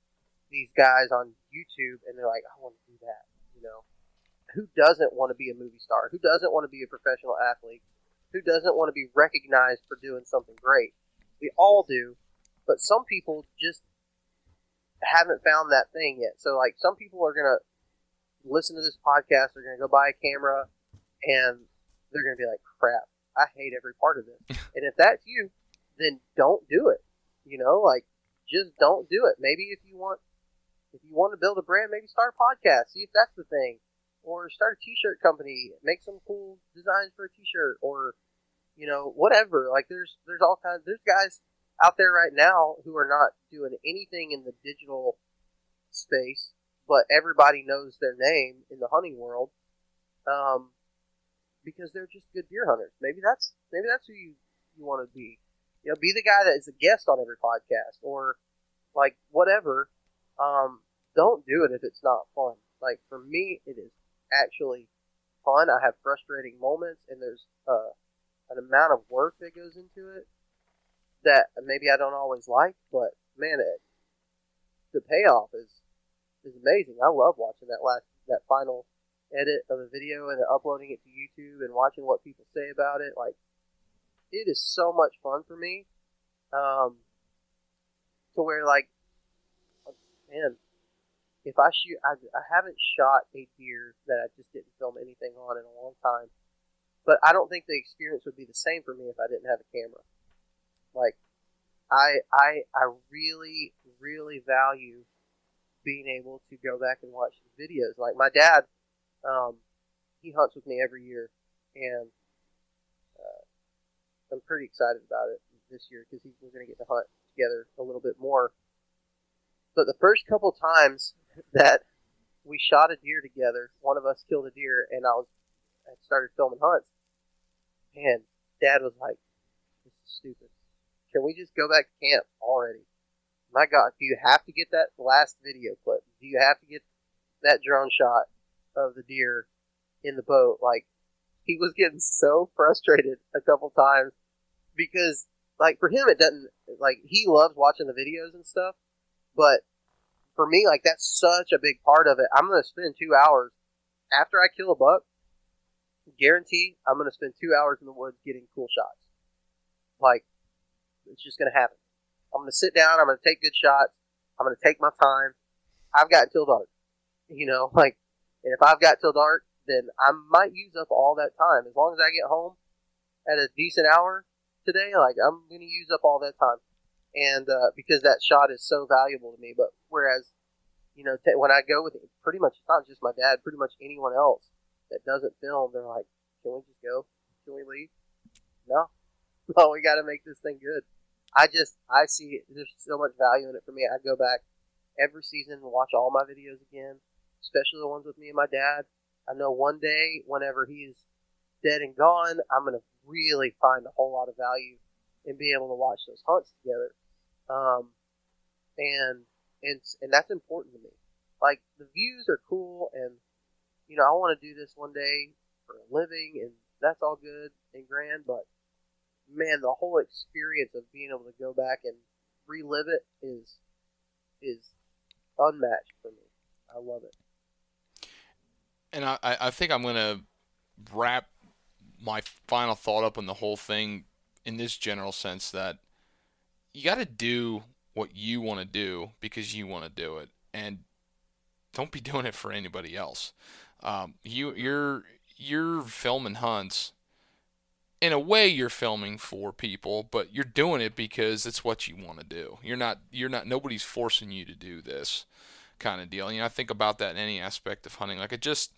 these guys on YouTube and they're like, I want to do that. You know, who doesn't want to be a movie star? Who doesn't want to be a professional athlete? Who doesn't want to be recognized for doing something great? We all do, but some people just haven't found that thing yet. So, like, some people are gonna listen to this podcast, they're gonna go buy a camera, and they're gonna be like, "Crap, I hate every part of this." and if that's you, then don't do it. You know, like, just don't do it. Maybe if you want if you want to build a brand, maybe start a podcast, see if that's the thing, or start a T-shirt company, make some cool designs for a T-shirt, or you know whatever. Like there's there's all kinds. There's guys out there right now who are not doing anything in the digital space, but everybody knows their name in the hunting world, um, because they're just good deer hunters. Maybe that's maybe that's who you you want to be. You know, be the guy that is a guest on every podcast or like whatever. Um, don't do it if it's not fun. Like for me, it is actually fun. I have frustrating moments, and there's uh, an amount of work that goes into it that maybe I don't always like, but man, it, the payoff is is amazing. I love watching that last that final edit of a video and uploading it to YouTube and watching what people say about it. Like, it is so much fun for me. Um, to where like, man, if I shoot, I, I haven't shot a deer that I just didn't film anything on in a long time. But I don't think the experience would be the same for me if I didn't have a camera. Like, I I I really really value being able to go back and watch the videos. Like my dad, um, he hunts with me every year, and uh, I'm pretty excited about it this year because we're going to get to hunt together a little bit more. But the first couple times that we shot a deer together, one of us killed a deer, and I was I started filming hunts. And Dad was like, "This is stupid. Can we just go back to camp already?" My God, do you have to get that last video clip? Do you have to get that drone shot of the deer in the boat? Like, he was getting so frustrated a couple times because, like, for him, it doesn't, like, he loves watching the videos and stuff, but for me, like, that's such a big part of it. I'm going to spend two hours after I kill a buck, guarantee I'm going to spend two hours in the woods getting cool shots. Like, it's just going to happen. I'm going to sit down. I'm going to take good shots. I'm going to take my time. I've got until dark. You know, like, and if I've got till dark, then I might use up all that time. As long as I get home at a decent hour today, like, I'm going to use up all that time. And, uh, because that shot is so valuable to me. But whereas, you know, t- when I go with it, pretty much, it's not just my dad, pretty much anyone else that doesn't film, they're like, can we just go? Can we leave? No. No, we got to make this thing good. I just I see there's so much value in it for me. I go back every season and watch all my videos again, especially the ones with me and my dad. I know one day, whenever he's dead and gone, I'm gonna really find a whole lot of value in being able to watch those hunts together. Um, and and and that's important to me. Like the views are cool, and you know I want to do this one day for a living, and that's all good and grand. But man, the whole experience of being able to go back and relive it is is unmatched for me. I love it. And I, I think I'm to wrap my final thought up on the whole thing in this general sense that you got to do what you want to do because you want to do it, and don't be doing it for anybody else. Um, you you're you're filming hunts in a way you're filming for people, but you're doing it because it's what you want to do. You're not you're not nobody's forcing you to do this kind of deal. You know, I think about that in any aspect of hunting. Like I just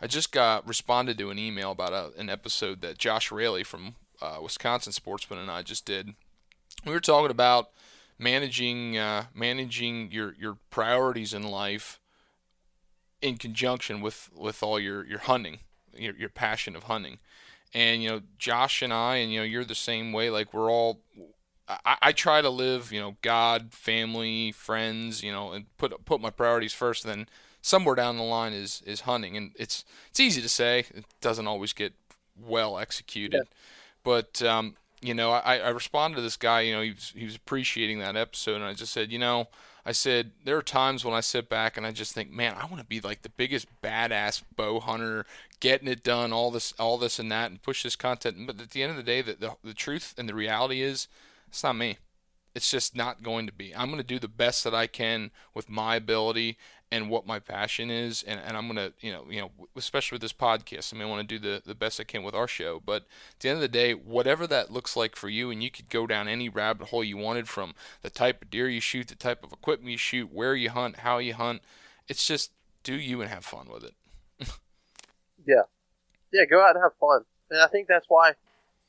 I just got responded to an email about a, an episode that Josh Raley from uh, Wisconsin Sportsman and I just did. We were talking about managing uh, managing your your priorities in life in conjunction with with all your your hunting, your your passion of hunting and you know Josh and I, and you know you're the same way. Like we're all. I, I try to live, you know, God, family, friends, you know, and put put my priorities first. Then somewhere down the line is is hunting, and it's it's easy to say. It doesn't always get well executed, yeah. but um, you know, I, I responded to this guy. You know, he was he was appreciating that episode, and I just said, you know, I said there are times when I sit back and I just think, man, I want to be like the biggest badass bow hunter, getting it done, all this, all this and that, and push this content. But at the end of the day, the, the, the truth and the reality is, it's not me. It's just not going to be. I'm going to do the best that I can with my ability and what my passion is, and, and I'm to, you know, you know, especially with this podcast, I mean, I want to do the, the best I can with our show. But at the end of the day, whatever that looks like for you, and you could go down any rabbit hole you wanted from the type of deer you shoot, the type of equipment you shoot, where you hunt, how you hunt. It's just do you and have fun with it. Yeah, yeah, go out and have fun, and I think that's why,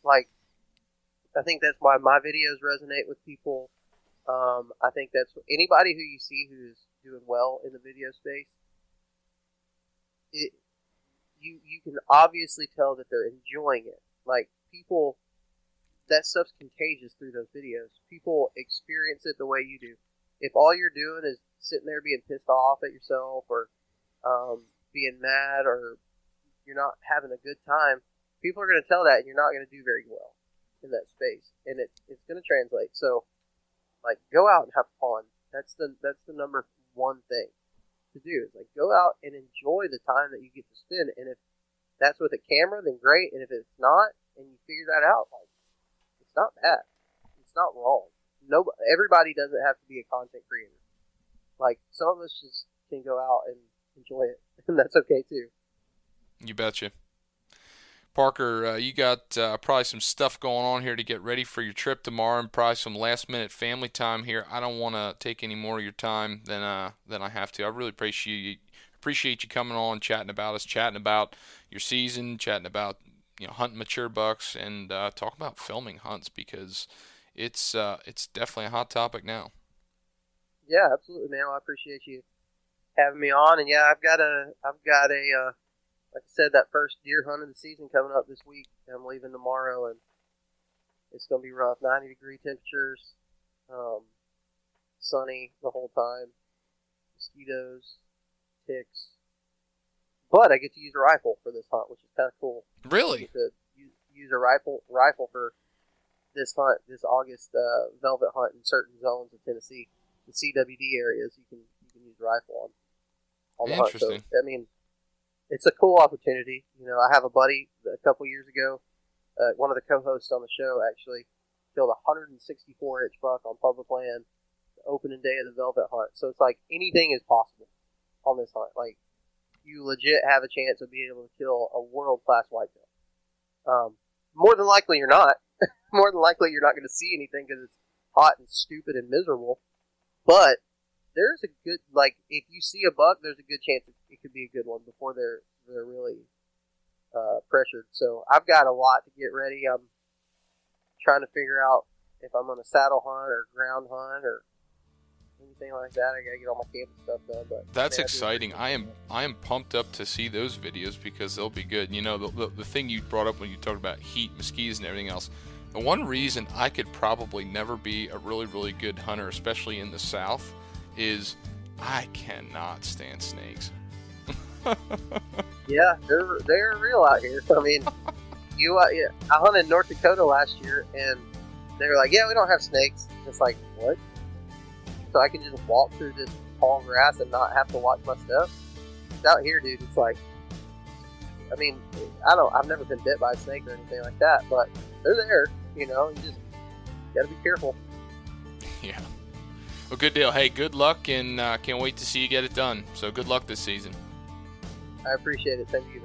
like, I think that's why my videos resonate with people. Um, I think that's anybody who you see who's doing well in the video space, it you you can obviously tell that they're enjoying it. Like people, that stuff's contagious through those videos. People experience it the way you do. If all you're doing is sitting there being pissed off at yourself or um, being mad or you're not having a good time, people are going to tell that, and you're not going to do very well in that space, and it, it's going to translate. So, like, go out and have fun. That's the that's the number one thing to do. Is like go out and enjoy the time that you get to spend, and if that's with a camera, then great. And if it's not, and you figure that out, like it's not bad. It's not wrong. No, everybody doesn't have to be a content creator. Like some of us just can go out and enjoy it, and that's okay too. You betcha. Parker, uh, you got uh, probably some stuff going on here to get ready for your trip tomorrow, and probably some last-minute family time here. I don't want to take any more of your time than uh, than I have to. I really appreciate you appreciate you coming on, chatting about us, chatting about your season, chatting about you know hunting mature bucks, and uh, talk about filming hunts because it's uh, it's definitely a hot topic now. Yeah, absolutely, man. Well, I appreciate you having me on, and yeah, I've got a I've got a uh, like I said, that first deer hunt of the season coming up this week. I'm leaving tomorrow, and it's going to be rough. 90 degree temperatures, um, sunny the whole time, mosquitoes, ticks. But I get to use a rifle for this hunt, which is kind of cool. Really? To use, a rifle rifle for this hunt, this August uh, velvet hunt in certain zones of Tennessee, the CWD areas. You can you can use a rifle on. on the Interesting. Hunt. So, I mean, it's a cool opportunity. You know, I have a buddy a couple years ago, uh, one of the co-hosts on the show actually killed a 164 inch buck on public land, opening day of the velvet hunt. So it's like anything is possible on this hunt. Like you legit have a chance of being able to kill a world class whitetail. Um, more than likely you're not. more than likely you're not going to see anything because it's hot and stupid and miserable. But there's a good like if you see a buck, there's a good chance it, it could be a good one before they're they're really uh, pressured. So I've got a lot to get ready. I'm trying to figure out if I'm on a saddle hunt or ground hunt or anything like that. I gotta get all my camping stuff done. But That's man, exciting. appreciate I am. I am pumped up to see those videos because they'll be good. You know, the, the, the thing you brought up when you talked about heat, mosquitoes, and everything else. The one reason I could probably never be a really really good hunter, especially in the South, is I cannot stand snakes. Yeah, they're they're real out here. I mean, you uh, yeah, I hunted North Dakota last year, and they were like, "Yeah, we don't have snakes." It's like what? So I can just walk through this tall grass and not have to watch my stuff. It's out here, dude. It's like, I mean, I don't. I've never been bit by a snake or anything like that, but they're there. You know, you just gotta be careful. yeah. Well, good deal. Hey, good luck, and uh, can't wait to see you get it done. So good luck this season. I appreciate it. Thank you.